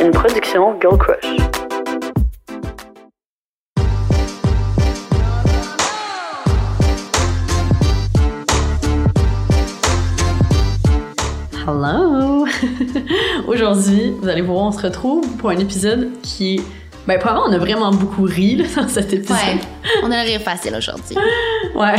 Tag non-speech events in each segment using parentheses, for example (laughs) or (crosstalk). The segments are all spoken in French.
Une production Girl Crush. Hello! (laughs) Aujourd'hui, vous allez voir, on se retrouve pour un épisode qui est. Ben, probablement, on a vraiment beaucoup ri là, (laughs) dans cet épisode. Ouais, on a le rire facile aujourd'hui. (laughs) Ouais.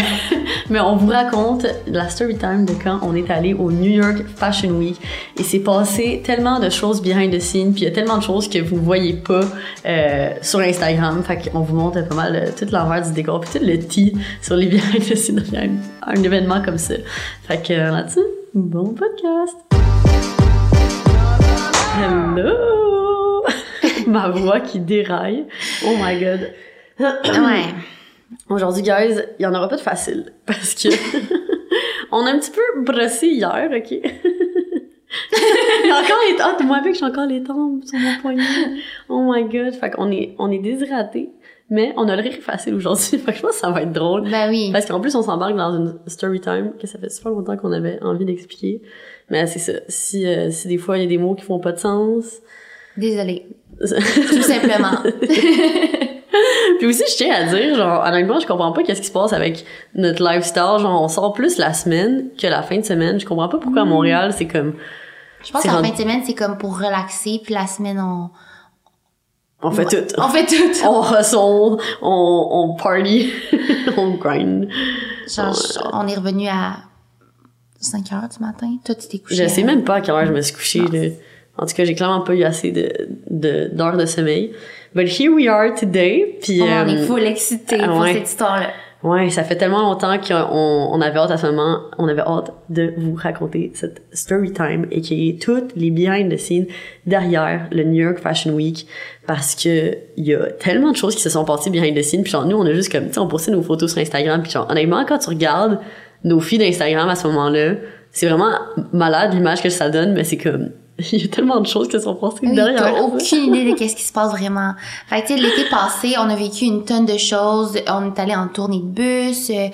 Mais on vous raconte la story time de quand on est allé au New York Fashion Week. Et c'est passé tellement de choses behind the scenes, puis il y a tellement de choses que vous voyez pas euh, sur Instagram. Fait qu'on vous montre pas mal euh, toute l'envers du décor, puis tout le tea sur les (laughs) behind the scenes d'un un événement comme ça. Fait que euh, là-dessus, bon podcast! Hello! (laughs) Ma voix qui déraille. Oh my god. Ouais. (clears throat) Aujourd'hui, guys, il y en aura pas de facile (laughs) parce que (laughs) on a un petit peu brossé hier, ok? il y a encore les tempes. Ah, moi avec, j'ai encore les tempes sur mon poignet. Oh my god. Fait qu'on est, on est déshydraté, mais on a le rire facile aujourd'hui. Fait que je pense que ça va être drôle. Ben oui. Parce qu'en plus, on s'embarque dans une story time que ça fait super longtemps qu'on avait envie d'expliquer. Mais c'est ça. Si, euh, si des fois il y a des mots qui font pas de sens. Désolée. Tout simplement. (laughs) (laughs) Puis aussi, je tiens à dire, genre, honnêtement, je comprends pas qu'est-ce qui se passe avec notre lifestyle. Genre, on sort plus la semaine que la fin de semaine. Je comprends pas pourquoi à Montréal, c'est comme, Je pense qu'en rendu- fin de semaine, c'est comme pour relaxer, puis la semaine, on... on fait Ouais. tout. On fait tout. (laughs) On hustle, on, on party, on grind. Genre, on est revenu à 5 heures du matin. Toi, tu t'es couché. Je sais même pas à quelle heure je me suis couchée. En tout cas, j'ai clairement pas eu assez de, de, d'heures de sommeil. But here we are today. Puis, Oh, on est euh, full excités ah pour ouais. cette histoire-là. Ouais, ça fait tellement longtemps qu'on on avait hâte à ce moment, on avait hâte de vous raconter cette story time et qui est toutes les behind the scenes derrière le New York Fashion Week parce que il y a tellement de choses qui se sont passées behind the scenes puis genre nous on a juste comme tu sais on postait nos photos sur Instagram puis genre honnêtement quand tu regardes nos feeds d'Instagram à ce moment-là, c'est vraiment malade l'image que ça donne mais c'est comme (laughs) il y a tellement de choses qui sont passées Oui, derrière. t'as aucune idée de (laughs) qu'est-ce qui se passe vraiment. Fait que, l'été passé, on a vécu une tonne de choses. On est allé en tournée de bus. euh,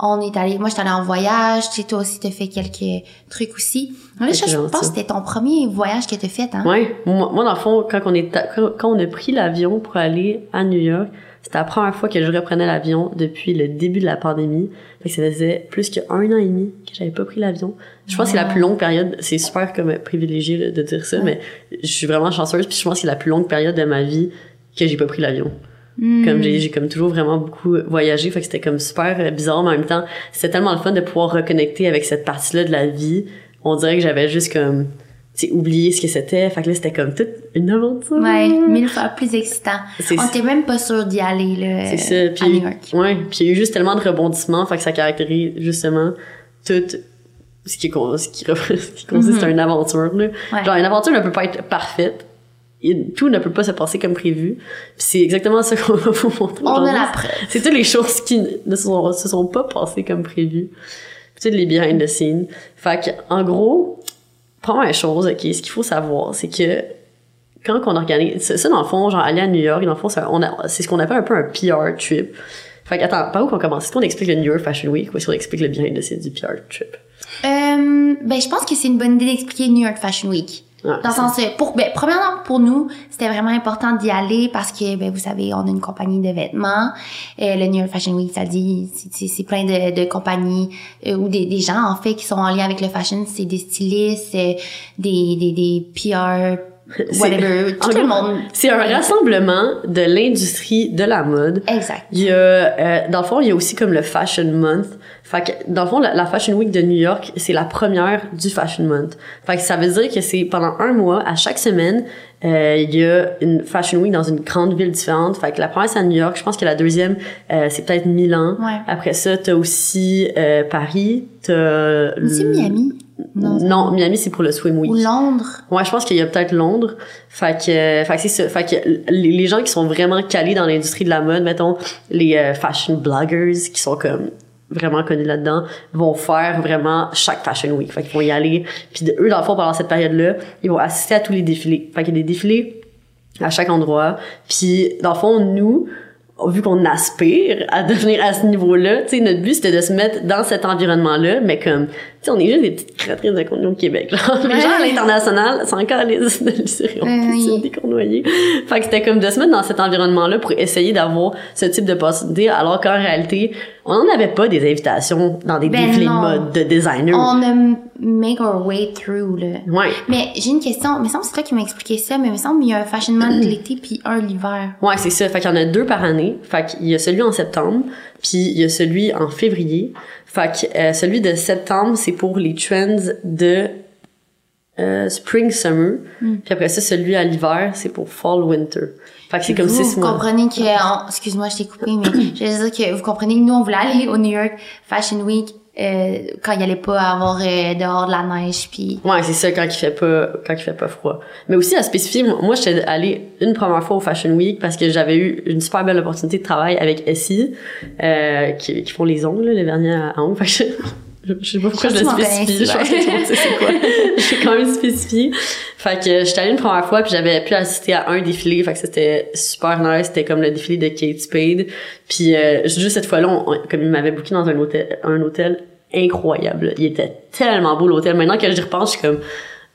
On est allé, moi, j'étais allée en voyage. Tu sais, toi aussi, t'as fait quelques trucs aussi. Là, je, je pense que c'était ton premier voyage que t'as fait, hein? Ouais, moi, moi, dans le fond, quand on est quand, quand on a pris l'avion pour aller à New York, c'était la première fois que je reprenais l'avion depuis le début de la pandémie. Fait que ça faisait plus qu'un an et demi que j'avais pas pris l'avion. Je pense que c'est la plus longue période, c'est super comme privilégié là, de dire ça, mais je suis vraiment chanceuse puis je pense que c'est la plus longue période de ma vie que j'ai pas pris l'avion. Hmm. Comme j'ai j'ai comme toujours vraiment beaucoup voyagé, fait que c'était comme super euh, bizarre, mais en même temps, c'était tellement le fun de pouvoir reconnecter avec cette partie-là de la vie. On dirait que j'avais juste comme sais, oublié ce que c'était, fait que là c'était comme toute une aventure. Ouais, mille fois plus excitant. C'est On était même pas sûr d'y aller, là, c'est ça. à Puis, New York. ouais, puis il y a eu juste tellement de rebondissements, fait que ça caractérise justement tout ce qui, ce qui, (laughs) ce qui consiste à une aventure. Là. Ouais. Genre, une aventure ne peut pas être parfaite. Et tout ne peut pas se passer comme prévu. C'est exactement ça (laughs) qu'on va vous montrer. On a la preuve. C'est toutes les choses qui ne se sont, se sont pas passées comme prévu. Puis toutes les behind the scenes. Fait que, en gros, première chose, ok, ce qu'il faut savoir, c'est que quand on organise, ça, dans le fond, genre aller à New York, dans le fond, c'est ce qu'on appelle un peu un PR trip. Fait que, attends, par où qu'on commence? Est-ce qu'on explique le New York Fashion Week ou est-ce qu'on explique le behind the scenes du PR trip? Euh, ben, je pense que c'est une bonne idée d'expliquer New York Fashion Week. Dans le sens, pour, ben, premièrement, pour nous, c'était vraiment important d'y aller parce que, ben, vous savez, on a une compagnie de vêtements. Euh, le New York Fashion Week, ça dit, c'est plein de, de compagnies euh, ou des, des gens, en fait, qui sont en lien avec le fashion. C'est des stylistes, euh, des, des, des PR, whatever, tout le monde. C'est un rassemblement de l'industrie de la mode Exact. Il y a, euh, dans le fond, il y a aussi comme le Fashion Month. Fait que, dans le fond, la, la Fashion Week de New York, c'est la première du Fashion Month. Fait que ça veut dire que c'est pendant un mois, à chaque semaine, euh, il y a une Fashion Week dans une grande ville différente. Fait que la première, c'est à New York. Je pense que la deuxième, euh, c'est peut-être Milan. Ouais. Après ça, t'as aussi euh, Paris. T'as... L- Miami? Non. Non, Miami, c'est pour le Swim Week. Ou Londres? Ouais, je pense qu'il y a peut-être Londres. Fait que, euh, fait que c'est ça. Fait que les, les gens qui sont vraiment calés dans l'industrie de la mode, mettons, les euh, fashion bloggers qui sont comme vraiment connus là-dedans, vont faire vraiment chaque fashion week. Fait qu'ils vont y aller. Puis eux, dans le fond, pendant cette période-là, ils vont assister à tous les défilés. Fait qu'il y a des défilés à chaque endroit. Puis, dans le fond, nous, vu qu'on aspire à devenir à ce niveau-là, tu sais, notre but c'était de se mettre dans cet environnement-là, mais comme, tu sais, on est juste des petites créatrices de contenu au Québec, là. (laughs) Les gens à l'international, c'est encore les de l'Usérie, oui. des Cournoyers. Fait que c'était comme de se mettre dans cet environnement-là pour essayer d'avoir ce type de possibilité, alors qu'en réalité, on n'avait pas des invitations dans des Ben défilés de mode de designers. On a make our way through, là. Ouais. Mais j'ai une question. Il me semble que c'est toi qui m'as expliqué ça, mais il me semble qu'il y a un fashion month (clears throat) l'été puis un l'hiver. Ouais, c'est ça. Fait qu'il y en a deux par année. Fait qu'il y a celui en septembre, puis il y a celui en février. Fait que euh, celui de septembre, c'est pour les trends de euh, spring summer. Puis après ça, celui à l'hiver, c'est pour fall winter. Fait que c'est comme vous, six vous comprenez que, excuse-moi, je t'ai coupé, mais (coughs) je veux dire que vous comprenez que nous, on voulait aller au New York Fashion Week euh, quand il allait pas avoir euh, dehors de la neige, puis Ouais, c'est ça quand il fait pas quand il fait pas froid. Mais aussi à spécifier, moi j'étais allée une première fois au Fashion Week parce que j'avais eu une super belle opportunité de travail avec Essie euh, qui, qui font les ongles, les vernis à ongles. (laughs) Je, sais pas pourquoi je, Je m'en spécifie. Je pense que tout le monde sait c'est quoi? (laughs) J'ai quand même spécifié. Fait que j'étais allée une première fois puis j'avais pu assister à un défilé. Fait que c'était super nice. C'était comme le défilé de Kate Spade. Puis euh, juste cette fois-là, on- comme il m'avait booké dans un hôtel, un hôtel incroyable. Il était tellement beau l'hôtel. Maintenant que j'y repense, je suis comme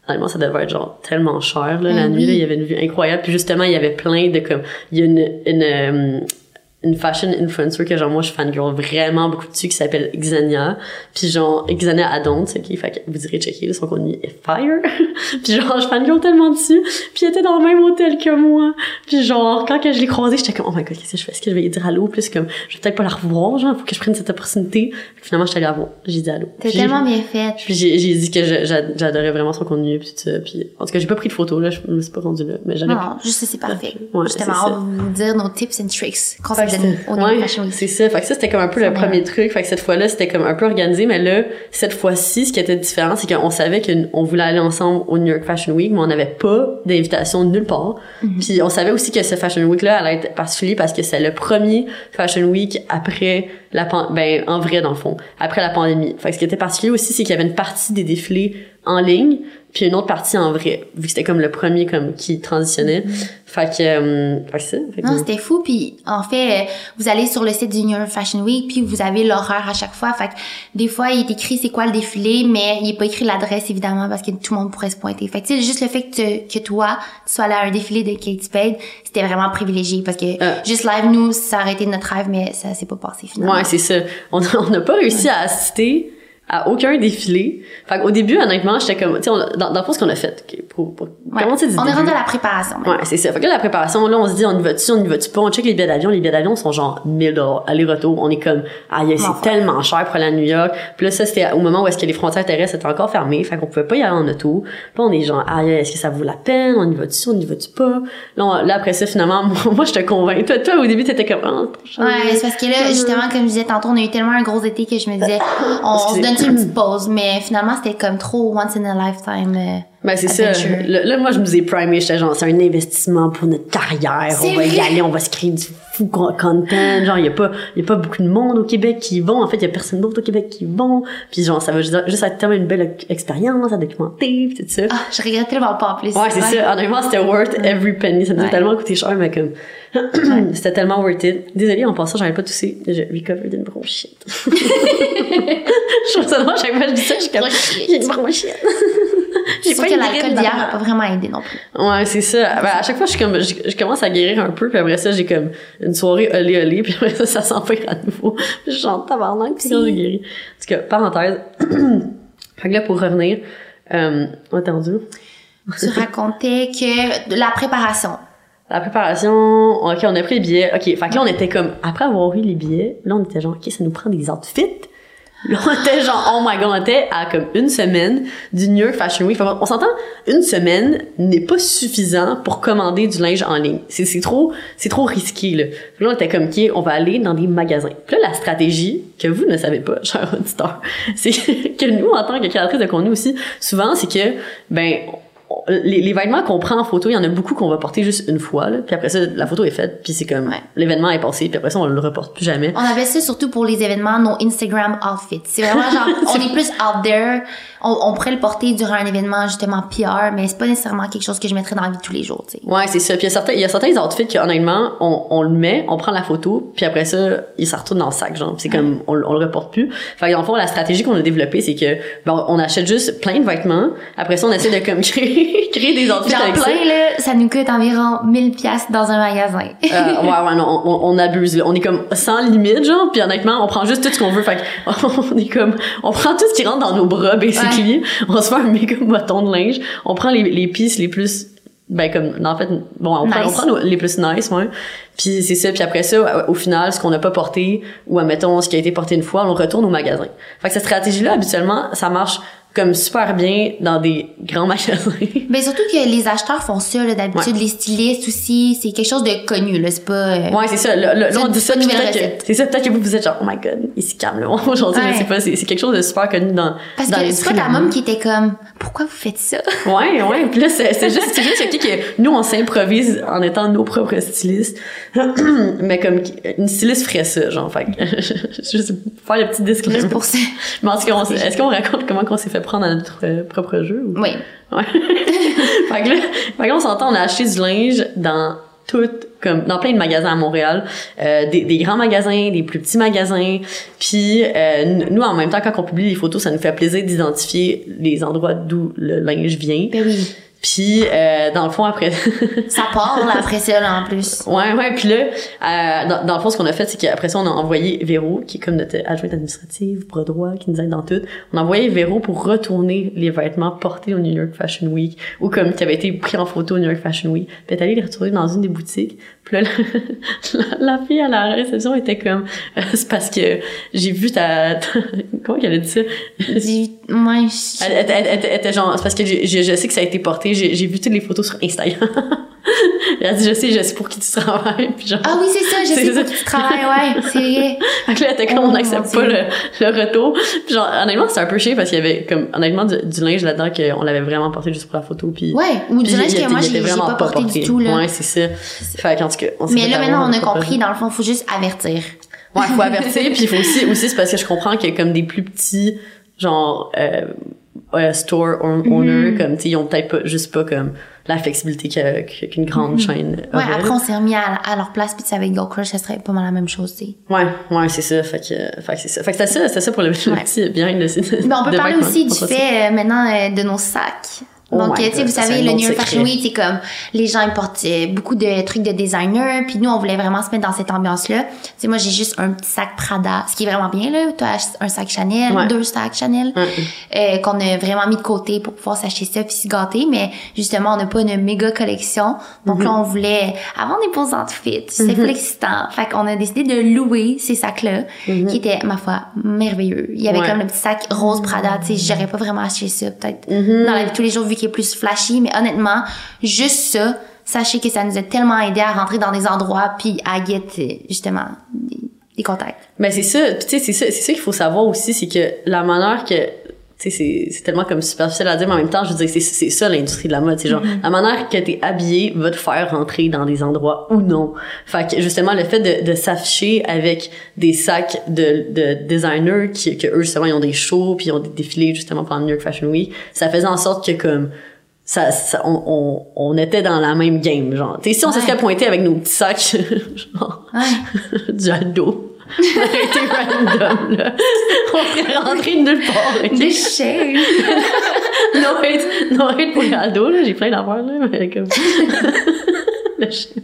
honnêtement ça devait être genre tellement cher là, la Ben nuit là, il y avait une vue incroyable puis justement il y avait plein de comme il y a une une euh, une fashion influencer que genre moi je fangirl vraiment beaucoup dessus qui s'appelle Xenia. Puis genre Xenia Adon c'est qui fait que vous irez checker là, son contenu est fire. (laughs) Puis genre je fangirl tellement dessus. Puis elle était dans le même hôtel que moi. Puis genre quand que je l'ai croisée j'étais comme oh my god qu'est-ce que je fais? Est-ce que je vais dire allô? Plus comme je vais peut-être pas la revoir genre faut que je prenne cette opportunité. Puis finalement j'étais allée la voir. J'ai dit allô. T'es tellement bien faite. puis j'ai, j'ai dit que j'adorais vraiment son contenu puis tout ça. Puis en tout cas, j'ai pas pris de photos là, je me suis pas rendue là, mais j'aurais Non, juste c'est parfait. Ouais, Justement, on va vous dire nos tips and tricks ouais, c'est ça. Fait que ça, c'était comme un peu le premier truc. Fait que cette fois-là, c'était comme un peu organisé. Mais là, cette fois-ci, ce qui était différent, c'est qu'on savait qu'on voulait aller ensemble au New York Fashion Week, mais on n'avait pas d'invitation de nulle part. Mhm. Puis on savait aussi que ce Fashion Week-là allait être particulier parce que c'est le premier Fashion Week après la pan- ben en vrai dans le fond, après la pandémie. Fait que ce qui était particulier aussi, c'est qu'il y avait une partie des défilés en ligne, puis une autre partie en vrai, vu que c'était comme le premier comme qui transitionnait. Fait que, euh, fait que c'est ça. Fait que- Mhm. Non, c'était fou. Puis en fait, euh, vous allez sur le site du New York Fashion Week, puis vous avez l'horaire à chaque fois. Fait que des fois, il est écrit c'est quoi le défilé, mais il est pas écrit l'adresse évidemment parce que tout le monde pourrait se pointer. Fait que tu juste le fait que, te- que toi, tu sois allé à un défilé de Kate Spade, c'était vraiment privilégié parce que Euh. juste live nous, ça aurait été notre rêve, mais ça s'est pas passé finalement. Ouais, c'est ça. On on n'a pas réussi à assister à aucun défilé. Fait qu'au début, honnêtement, j'étais comme, tu sais, dans, dans le fond, ce qu'on a fait, ok, pour, pour Ouais. commencer du On est rendu à la préparation. Ouais, c'est ça. Fait que là, la préparation, là, on se dit, on y va-tu, on y va-tu pas, on check les billets d'avion. Les billets d'avion sont genre 1000 dollars aller-retour. On est comme, aïe, c'est tellement cher pour aller à New York. Puis là, ça, c'était au moment où est-ce que les frontières terrestres étaient encore fermées. Fait qu'on pouvait pas y aller en auto. Puis on est genre, aïe, est-ce que ça vaut la peine? On y va-tu, on y va-tu pas? Là, on- là après ça, finalement, (laughs) moi, moi je te convainc. Toi, toi, au début, t'étais comme, ah, cher. Ouais, c'est parce que là, justement, comme je disais tantôt, on a eu tellement un gros été que je me disais, on, (coughs) on se donne petite pause, mais finalement, c'était comme trop once in a lifetime. Ben c'est ça. Là, là, moi, je nous ai primé. J'étais genre, c'est un investissement pour notre carrière. On va y aller, on va se créer du fou con- content. Genre, il y a pas, y a pas beaucoup de monde au Québec qui y vont. En fait, il y a personne d'autre au Québec qui y vont. Puis genre, ça va juste, juste être tellement une belle expérience à documenter, tout ça. Ah, je regrette tellement pas en plus. Ouais, c'est ça. Honnêtement, c'était worth every penny. Ça nous a Ouais. tellement coûté cher, mais comme, (clears throat) c'était tellement worth it. Désolée, en passant, j'avais pas toussé. J'ai recovered une bronchite. (laughs) (laughs) je trouve ça drôle, chaque fois que je dis ça, je suis comme, j'ai une bronchite. Je pas que l'alcool d'hier dans- a pas vraiment aidé non plus. Ouais, c'est ça. Ben, à chaque fois, je suis comme, je, je commence à guérir un peu, puis après ça, j'ai comme une soirée olé olé, puis après ça, ça s'empire à nouveau. (laughs) Je chante tabarnak, puis là, j'ai guéri. En tout cas, parenthèse. (clears throat) fait que là, pour revenir, euh, entendu. Tu racontais que de la préparation. La préparation, ok, on a pris les billets. Ok, fait que là, on était comme, après avoir eu les billets, là, on était genre, ok, ça nous prend des outfits. Là, on était genre, oh my god, on était à comme une semaine du New York Fashion Week. On s'entend, une semaine n'est pas suffisant pour commander du linge en ligne. C'est, trop, c'est trop risqué, là. Là, on était comme, ok, on va aller dans des magasins. Là, la stratégie, que vous ne savez pas, (laughs) cher auditeur, c'est que nous, en tant que créatrice de contenu aussi, souvent, c'est que, ben, les, les vêtements qu'on prend en photo, il y en a beaucoup qu'on va porter juste une fois, là, puis après ça, la photo est faite, puis c'est comme, Ouais. l'événement est passé, puis après ça, on le reporte plus jamais. On avait ça surtout pour les événements, nos Instagram outfits. C'est vraiment genre, (laughs) on est plus out there. On, on pourrait le porter durant un événement justement PR, mais c'est pas nécessairement quelque chose que je mettrais dans la vie tous les jours, tu sais. Ouais, c'est ça. Puis il y a certains, il y a certains outfits que honnêtement, on, on le met, on prend la photo, puis après ça, il s'en retourne dans le sac, genre. C'est comme, on, on le reporte plus. Fait que dans le fond, la stratégie qu'on a développée, c'est que, ben, on achète juste plein de vêtements. Après ça, on essaie de comme (laughs) créer, (laughs) créer des outfits Genre avec ça. plein, là, ça nous coûte environ 1000 pièces dans un magasin. Euh, ouais, ouais, non, on, on abuse, là. On est comme sans limite, genre, puis honnêtement, on prend juste tout ce qu'on veut. Fait que (laughs) on est comme, on prend tout ce qui rentre dans nos bras, basically. On se fait un méga bâton de linge. On prend les, les pistes les plus, ben, comme, en fait, bon, on prend, Nice. on prend nos- les plus nice, ouais. Puis c'est ça, puis après ça, au final, ce qu'on n'a pas porté, ou admettons, ce qui a été porté une fois, on le retourne au magasin. Fait que cette stratégie-là, habituellement, ça marche comme super bien dans des grands magasins. (laughs) Mais surtout que les acheteurs font ça, là, d'habitude, les stylistes aussi, c'est quelque chose de connu, là, c'est pas... euh, Ouais, c'est ça. Là, là, on dit ça, peut-être que, c'est ça, peut-être que vous, vous êtes genre, oh my god, il se calme, là. (laughs) Aujourd'hui, Ouais. je sais pas, c'est, c'est quelque chose de super connu dans, Parce dans que c'est pas ta mode. qui était comme, pourquoi vous faites ça? (laughs) Ouais, ouais. Puis là, c'est, c'est juste, c'est juste que nous, on s'improvise en étant nos propres stylistes. (clears throat) Mais comme, une styliste ferait ça, genre, fait juste faire le petit disclaimer. Pour ça. Mais est-ce qu'on raconte comment qu'on s'est fait prendre à notre euh, propre jeu ou? Oui. Ouais. (laughs) fait que là, fait que là, on s'entend, on a acheté du linge dans tout, comme, dans plein de magasins à Montréal. Euh, des, des grands magasins, des plus petits magasins. Puis, euh, nous, en même temps, quand on publie les photos, ça nous fait plaisir d'identifier les endroits d'où le linge vient. Ben oui. Puis, euh, dans le fond, après... (laughs) Ça part, là, après ça, là, en plus. Ouais, ouais, puis là, euh, dans, dans le fond, ce qu'on a fait, c'est qu'après ça, on a envoyé Véro, qui est comme notre adjointe administrative, bras droit, qui nous aide dans tout. On a envoyé Véro pour retourner les vêtements portés au New York Fashion Week, ou comme qui avaient été pris en photo au New York Fashion Week. Puis elle est allée les retourner dans une des boutiques. Puis là, (laughs) la, la fille à la réception était comme, euh, c'est parce que j'ai vu ta, ta- comment qu'elle a dit ça? J'ai- Moi, je- Elle, elle- elle- était genre, c'est parce que je, je sais que ça a été porté, j'ai vu toutes les photos sur Instagram. (laughs) elle a dit, je sais, je sais pour qui tu travailles. Puis genre, Ah oui, c'est ça, je (laughs) C'est sais ça. pour qui tu travailles, ouais, c'est vrai. Fait que là, elle était comme, Oh, on n'accepte pas le, le retour. Puis genre, honnêtement, c'était un peu chiant parce qu'il y avait, comme, honnêtement, du, du linge là-dedans qu'on l'avait vraiment porté juste pour la photo. Puis, Ouais, ou du linge que moi, j'ai vraiment pas porté du tout, là. Ouais, c'est ça. Fait qu'en tout cas, on Mais là, maintenant, on a compris, dans le fond, faut juste avertir. Ouais, faut (laughs) avertir, puis il faut aussi, aussi c'est parce que je comprends qu'il y a comme des plus petits, genre, euh, store own- Mhm. owner, comme, tu sais, ils ont peut-être pas, juste pas comme la flexibilité que- qu'une grande chaîne Mhm. Ouais, aurait. après, on s'est remis à, à leur place, puis avec Go Crush, ça serait pas mal la même chose, tu sais. Ouais, ouais, c'est ça. Fait que, fait que c'est ça. Fait que c'était ça, ça pour le, le Ouais. petit bien de, de Mais on peut parler vêtements. aussi du fait euh, maintenant euh, de nos sacs. Oh Donc, my euh, tu sais, vous savez, le New York Fashion. Week, c'est comme les gens ils portent euh, beaucoup de trucs de designer, puis nous on voulait vraiment se mettre dans cette ambiance-là. Tu sais, moi j'ai juste un petit sac Prada, ce qui est vraiment bien là. Tu as un sac Chanel, Ouais. deux sacs Chanel, euh, qu'on a vraiment mis de côté pour pouvoir s'acheter ça puis se gâter. Mais justement, on n'a pas une méga collection, donc Mm-hmm. là on voulait avoir des beaux outfits. C'est full excitant. Fait qu'on a décidé de louer ces sacs-là, qui étaient ma foi merveilleux. Il y avait Mm-hmm. Ouais. comme le petit sac rose Prada. Tu sais, j'aurais pas vraiment acheté ça peut-être Mm-hmm. dans la vie tous les jours vu qu'il est plus flashy. Mais honnêtement, juste ça, sachez que ça nous a tellement aidé à rentrer dans des endroits puis à get euh, justement des, contacts. Mais c'est ça, tu sais, c'est ça, c'est ça qu'il faut savoir aussi, c'est que la manière que, c'est, c'est tellement comme superficiel à dire, mais en même temps, je veux dire, c'est, c'est ça l'industrie de la mode, c'est genre, Mm-hmm. la manière que t'es habillé va te faire rentrer dans des endroits ou non. Fait que, justement, le fait de, de s'afficher avec des sacs de, de designers qui, que eux, justement, ils ont des shows, puis ils ont des défilés, justement, pendant New York Fashion Week, ça faisait en sorte que, comme, ça, ça on, on, on était dans la même game, genre. Tu sais, si on se Ouais. serait pointé avec nos petits sacs, (laughs) genre, Ouais. (laughs) du ado. Ça aurait été random, là. On serait rentré de nulle part? Des shades. No hate, no hate pour là. J'ai plein d'affaires, là, mais comme... (laughs) Le chien.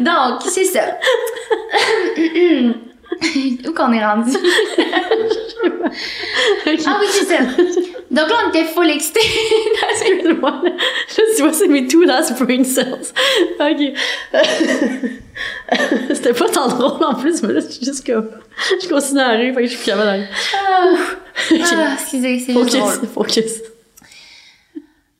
Donc, c'est ça. (clears throat) (laughs) Où qu'on est rendu? (laughs) Ah oui, c'est ça. Donc là, on était full excités. (laughs) Excuse-moi, tu vois, c'est mes two last brain cells. OK. C'était pas tant drôle, en plus, mais là, je suis juste comme... Je continue à rire, fait que je suis capable d'aller. Ah, ah, excusez, c'est juste drôle. Focus, focus.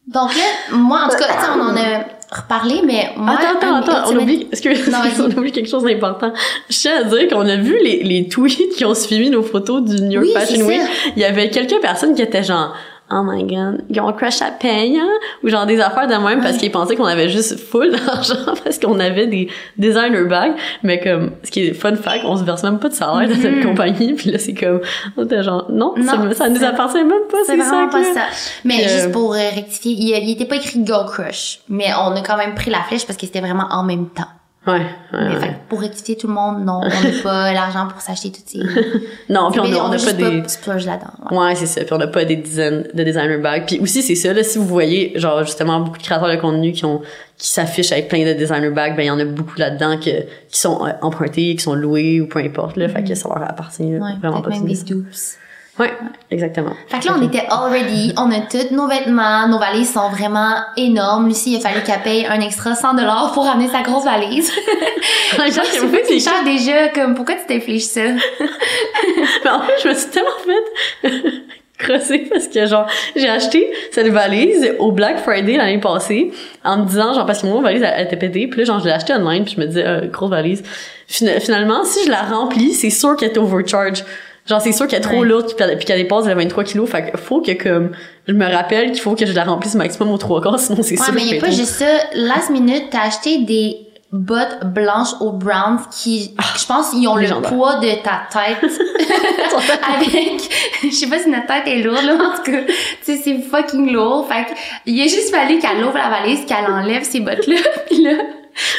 Donc là, moi, en tout cas, on en a reparlé, mais moi... attends, attends, attends, on oublie, excuse, Non, (laughs) vas-y. on oublie quelque chose d'important. Je tiens à dire qu'on a vu les, les tweets qui ont suivi nos photos du New York Oui, Fashion Week. Il y avait quelques personnes qui étaient genre, oh my god, ils ont crush à paye, hein? Ou genre des affaires de même parce qu'ils pensaient qu'on avait juste full (laughs) d'argent parce qu'on avait des designer bags. Mais comme, ce qui est fun fact, on se verse même pas de salaire dans cette Mhm. compagnie. Puis là, c'est comme, on était genre, non, Non, ça, ça nous appartient même pas, C'est c'est ça. vraiment pas ça. Mais euh, juste pour euh, rectifier, il, il était pas écrit Girl Crush, mais on a quand même pris la flèche parce que c'était vraiment en même temps. Ouais, ouais, Mais ouais. fait pour rectifier tout le monde, non, on n'a pas (laughs) l'argent pour s'acheter toutes ces. Non, puis on, Mais a- on a pas des... pas là-dedans. ouais. Ouais, c'est ça. Puis on n'a pas des dizaines de designer bags. Puis aussi, c'est ça, là, si vous voyez, genre, justement, beaucoup de créateurs de contenu qui ont, qui s'affichent avec plein de designer bags, ben, il y en a beaucoup là-dedans que, qui sont euh, empruntés, qui sont loués ou peu importe, là. Fait que ça leur appartient Ouais, vraiment pas. même des douces. Ouais, exactement. Fait que là, on était all ready, on a tous nos vêtements, nos valises sont vraiment énormes. Lucie, il a fallu qu'elle paye un extra 100 dollars pour amener sa grosse valise. (laughs) Genre, c'est des cher déjà, comme, pourquoi tu t'infliges ça? Mais en fait, je me suis tellement fait (laughs) crosser parce que genre j'ai acheté cette valise au Black Friday l'année passée en me disant genre parce que mon valise elle, elle était pétée puis là genre je l'ai acheté online puis je me disais euh, grosse valise Fina- finalement si je la remplis c'est sûr qu'elle est overcharge genre c'est sûr qu'elle est trop Ouais. lourde puis, puis qu'elle dépasse les 23 kilos fait que faut que comme je me rappelle qu'il faut que je la remplisse maximum aux trois quarts (laughs) sinon c'est Ouais, sûr mais il a pas trop. juste ça. Last minute, t'as acheté des bottes blanches aux Browns qui, je pense, ils ont le poids de ta tête. (laughs) (laughs) avec, je sais pas si notre tête est lourde, là, en tout cas, tu sais, c'est fucking lourd. Fait que, il a juste fallu qu'elle ouvre la valise, qu'elle enlève ces bottes-là, pis là,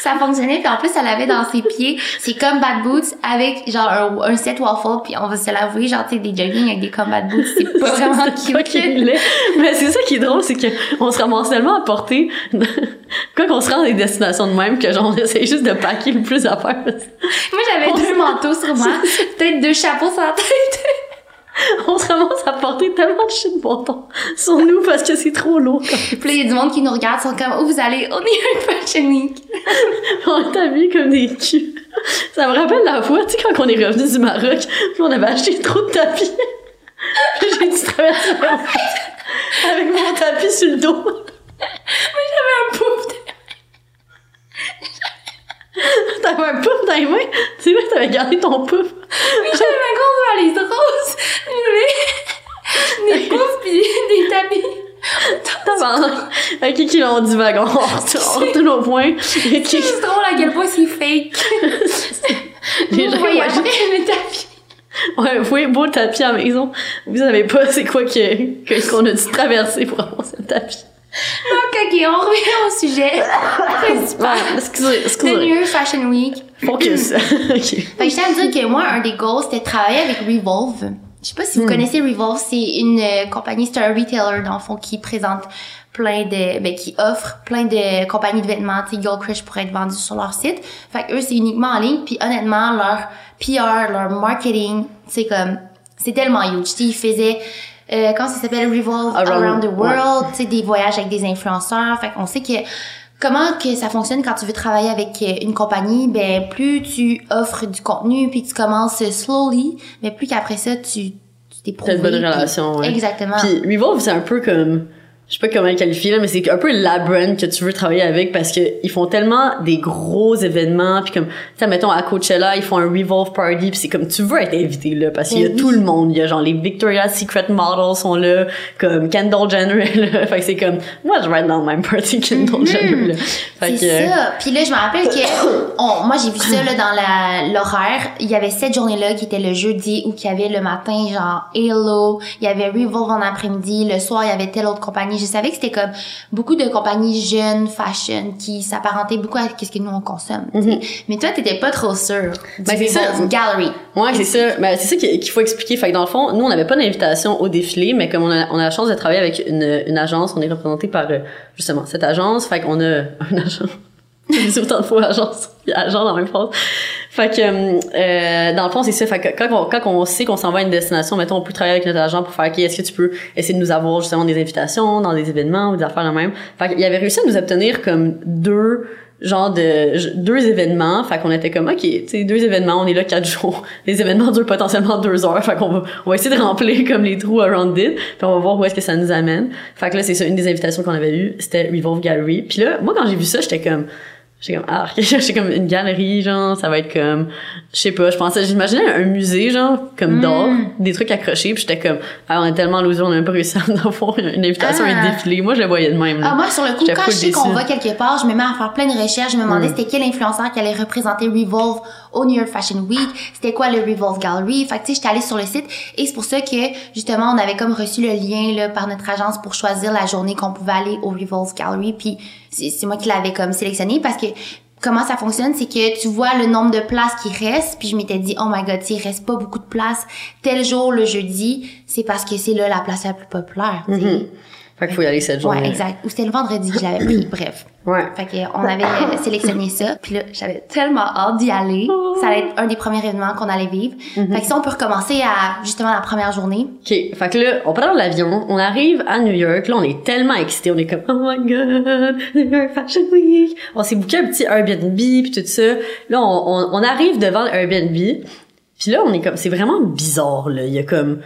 ça fonctionnait, puis en plus, elle avait dans ses pieds, c'est comme Bad Boots avec, genre, un, un set waffle, puis on va se l'avouer, genre, tu des jogging avec des combat boots, c'est pas (laughs) vraiment C'est pas qu'il cute. (laughs) l'est. Mais c'est ça qui est drôle, c'est que on se ramasse tellement à porter, (laughs) quoi qu'on se rend à des destinations de même, que genre on essaie juste de packer le plus à faire. Moi, j'avais deux manteaux sur moi, peut-être deux chapeaux sur la tête. (laughs) On se ramasse à porter tellement de shit temps sur nous parce que c'est trop lourd. Puis là, il y a du monde qui nous regarde, sont comme, où vous allez? On est un Fashion (laughs) Week. on est habillés comme des culs. Ça me rappelle la fois, tu sais, quand on est revenu du Maroc, puis on avait acheté trop de tapis. (laughs) J'ai dû traverser avec mon tapis sur le dos. Moi, j'avais un pouf. de- T'avais un pouf dans les mains? Vrai que t'avais gardé ton pouf. Oui, j'avais ma grosse valise rose. Des poufs pis des tapis. Tabarnak. Ok, qui l'ont dit wagon. (laughs) On retourne au point. C'est juste drôle à quel point c'est fake. Les gens voyez imaginent- après le tapis. Ouais, vous voyez beau tapis à la maison. Vous savez pas c'est quoi que, que- qu'on a dû traverser pour avoir ce tapis. Donc, ok, on revient au sujet (laughs) principal. Ouais, excusez, excusez. New Fashion Week. Focus. (laughs) ok. Fait que je tiens à dire que moi, un des goals, c'était de travailler avec Revolve. Je sais pas si vous Hmm. connaissez Revolve, c'est une euh, compagnie, c'est un retailer dans le fond qui présente plein de, ben, qui offre plein de compagnies de vêtements, tu sais, Girl Crush pour être vendu sur leur site. Fait que eux, c'est uniquement en ligne, puis honnêtement, leur PR, leur marketing, c'est comme, c'est tellement huge. Tu sais, ils faisaient, euh, comment ça s'appelle, Revolve Around- Around, the ouais. World, tu sais, des voyages avec des influenceurs. Fait qu'on sait que comment que ça fonctionne quand tu veux travailler avec euh, une compagnie, ben plus tu offres du contenu puis tu commences slowly, mais plus qu'après ça tu tu t'es T'as une bonne prouvé, puis- relation, ouais. Exactement. Puis Revolve, c'est un peu comme, je sais pas comment le qualifier là, mais c'est un peu la brand que tu veux travailler avec parce que ils font tellement des gros événements puis comme, tu mettons à Coachella, ils font un Revolve party puis c'est comme tu veux être invité là parce qu'il y a oui. tout le monde, il y a genre les Victoria's Secret models sont là, comme Kendall Jenner là, (laughs) fait que c'est comme, moi je vais être dans le même party que Kendall Mhm. Jenner là. Fait C'est que, ça. Puis là, je me rappelle que on, moi j'ai vu ça là dans la l'horaire. Il y avait cette journée-là qui était le jeudi ou qui avait le matin genre Halo, il y avait Revolve en après-midi, le soir il y avait telle autre compagnie. Je savais que c'était comme beaucoup de compagnies jeunes, fashion, qui s'apparentaient beaucoup à ce que nous on consomme. sais. Mais toi, t'étais pas trop sûr. Du Ben, c'est ça. Gallery. Ouais, c'est ça. Ben, c'est ça qu'il faut expliquer. Fait que dans le fond, nous, on n'avait pas d'invitation au défilé, mais comme on a, on a la chance de travailler avec une, une agence, on est représenté par, euh, justement, cette agence. Fait qu'on a (laughs) un agent. Dit autant de fois agence, agent dans la même phrase. Fait que, euh, dans le fond, c'est ça. Fait que quand on, quand on sait qu'on s'en va à une destination, mettons, on peut travailler avec notre agent pour faire, OK, est-ce que tu peux essayer de nous avoir justement des invitations dans des événements ou des affaires de même? Fait qu'il avait réussi à nous obtenir comme deux genre de deux événements fait qu'on était comme ok tu sais deux événements on est là quatre (laughs) jours les événements durent potentiellement deux heures fait qu'on va on va essayer de remplir comme les trous around it puis on va voir où est-ce que ça nous amène fait que là c'est ça une des invitations qu'on avait eues c'était Revolve Gallery puis là moi quand j'ai vu ça j'étais comme J'étais comme, ah, (laughs) j'ai comme une galerie, genre, ça va être comme, je sais pas, je pensais, j'imaginais un musée, genre, comme Mm. d'or, des trucs accrochés, puis j'étais comme, ah, on est tellement loser, on a même pas réussi à avoir une invitation à Ah. un défilé. Moi, je le voyais de même, là. Ah, moi, sur le coup, quand je sais qu'on va quelque part, je me mets à faire plein de recherches. Je me demandais Mm. c'était quel influenceur qui allait représenter Revolve au New York Fashion Week. C'était quoi le Revolve Gallery? Fait que, tu sais, j'étais allée sur le site. Et c'est pour ça que, justement, on avait comme reçu le lien, là, par notre agence pour choisir la journée qu'on pouvait aller au Revolve Gallery. Puis, c'est moi qui l'avais comme sélectionné parce que, comment ça fonctionne, c'est que tu vois le nombre de places qui restent, puis je m'étais dit, oh my god, s'il reste pas beaucoup de places, tel jour, le jeudi, c'est parce que c'est là la place la plus populaire. Mhm. Fait qu'il faut y aller cette journée. Ouais, exact. Ou c'était le vendredi que je l'avais pris, bref. Ouais. Fait que on avait euh, (laughs) sélectionné ça, puis là, j'avais tellement hâte d'y aller. Oh. Ça allait être un des premiers événements qu'on allait vivre. Fait que si on peut recommencer à, justement, la première journée. OK. Fait que là, on prend l'avion, on arrive à New York. Là, on est tellement excités. On est comme, oh my god, (laughs) New York Fashion Week. On s'est booké un petit Airbnb puis tout ça. Là, on, on, on arrive devant Airbnb. Puis là, on est comme, c'est vraiment bizarre, là. Il y a comme,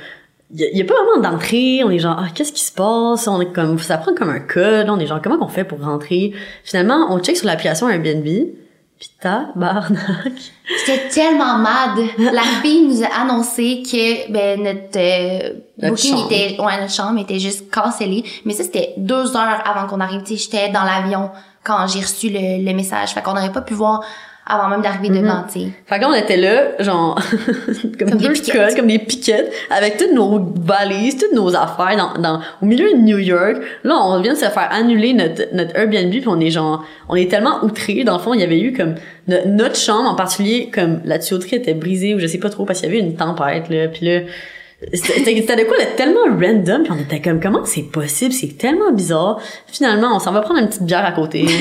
il y a, il y a pas vraiment d'entrée. On est genre, ah, qu'est-ce qui se passe? On est comme, ça prend comme un code. On est genre, comment qu'on fait pour rentrer? Finalement, on check sur l'application Airbnb. Puis tabarnak. (laughs) J'étais tellement mad. La (laughs) fille nous a annoncé que ben, notre, euh, Notre booking chambre. était, ouais, notre chambre était juste cancellée. Mais ça, c'était deux heures avant qu'on arrive. Tu sais, j'étais dans l'avion quand j'ai reçu le, le message. Fait qu'on n'aurait pas pu voir avant même d'arriver devant, tu sais. Fait que là, on était là, genre, (laughs) comme, Comme des deux comme des piquettes, avec toutes nos valises, toutes nos affaires dans, dans, au milieu de New York. Là, on vient de se faire annuler notre, notre Airbnb, puis on est genre, on est tellement outrés. Dans le fond, il y avait eu comme, no- notre chambre en particulier, comme la tuyauterie était brisée, ou je sais pas trop, parce qu'il y avait une tempête, là, puis là, c'était de quoi de tellement random puis on était comme comment c'est possible? C'est tellement bizarre. Finalement on s'en va prendre une petite bière à côté. (laughs)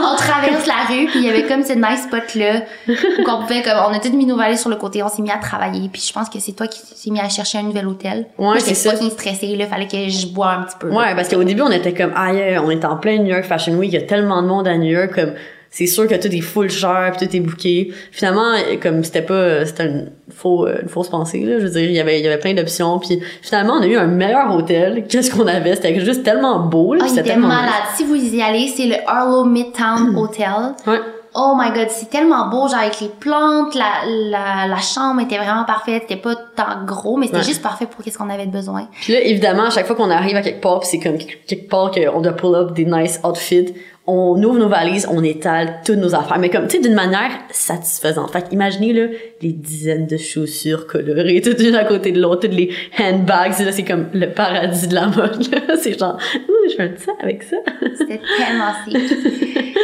On (laughs) traverse la rue puis il y avait comme ce nice spot là où on pouvait comme on a tous mis nos valises sur le côté on s'est mis à travailler puis je pense que c'est toi qui s'est mis à chercher un nouvel hôtel. Ouais, c'est j'étais ça. fucking stressée là fallait que je bois un petit peu Ouais, parce qu'au début, on était comme, aïe, on est en plein New York Fashion Week, il y a tellement de monde à New York, comme, c'est sûr que tout est full cher, puis tout est booké. Finalement, comme c'était pas, euh, c'était une, faux, euh, une fausse pensée, là, je veux dire, il y avait, il y avait plein d'options, puis finalement, on a eu un meilleur hôtel. Qu'est-ce qu'on avait? C'était juste tellement beau, là, Ah, c'était était tellement malade. Si vous y allez, c'est le Harlow Midtown Hotel. nice. Ouais. Oh my god, c'est tellement beau, genre avec les plantes, la, la, la chambre était vraiment parfaite, c'était pas tant gros, mais c'était Ouais. juste parfait pour qu'est-ce qu'on avait de besoin. Puis là, évidemment, à chaque fois qu'on arrive à quelque part, c'est comme quelque part qu'on doit pull up des nice outfits, on ouvre nos valises, on étale toutes nos affaires, mais comme, tu sais, d'une manière satisfaisante. Fait imaginez, là, les dizaines de chaussures colorées, (laughs) toutes une à côté de l'autre, toutes les handbags, là, c'est comme le paradis de la mode, là. (laughs) C'est genre, ouh, je fais un ça avec ça. C'était tellement sick. (laughs)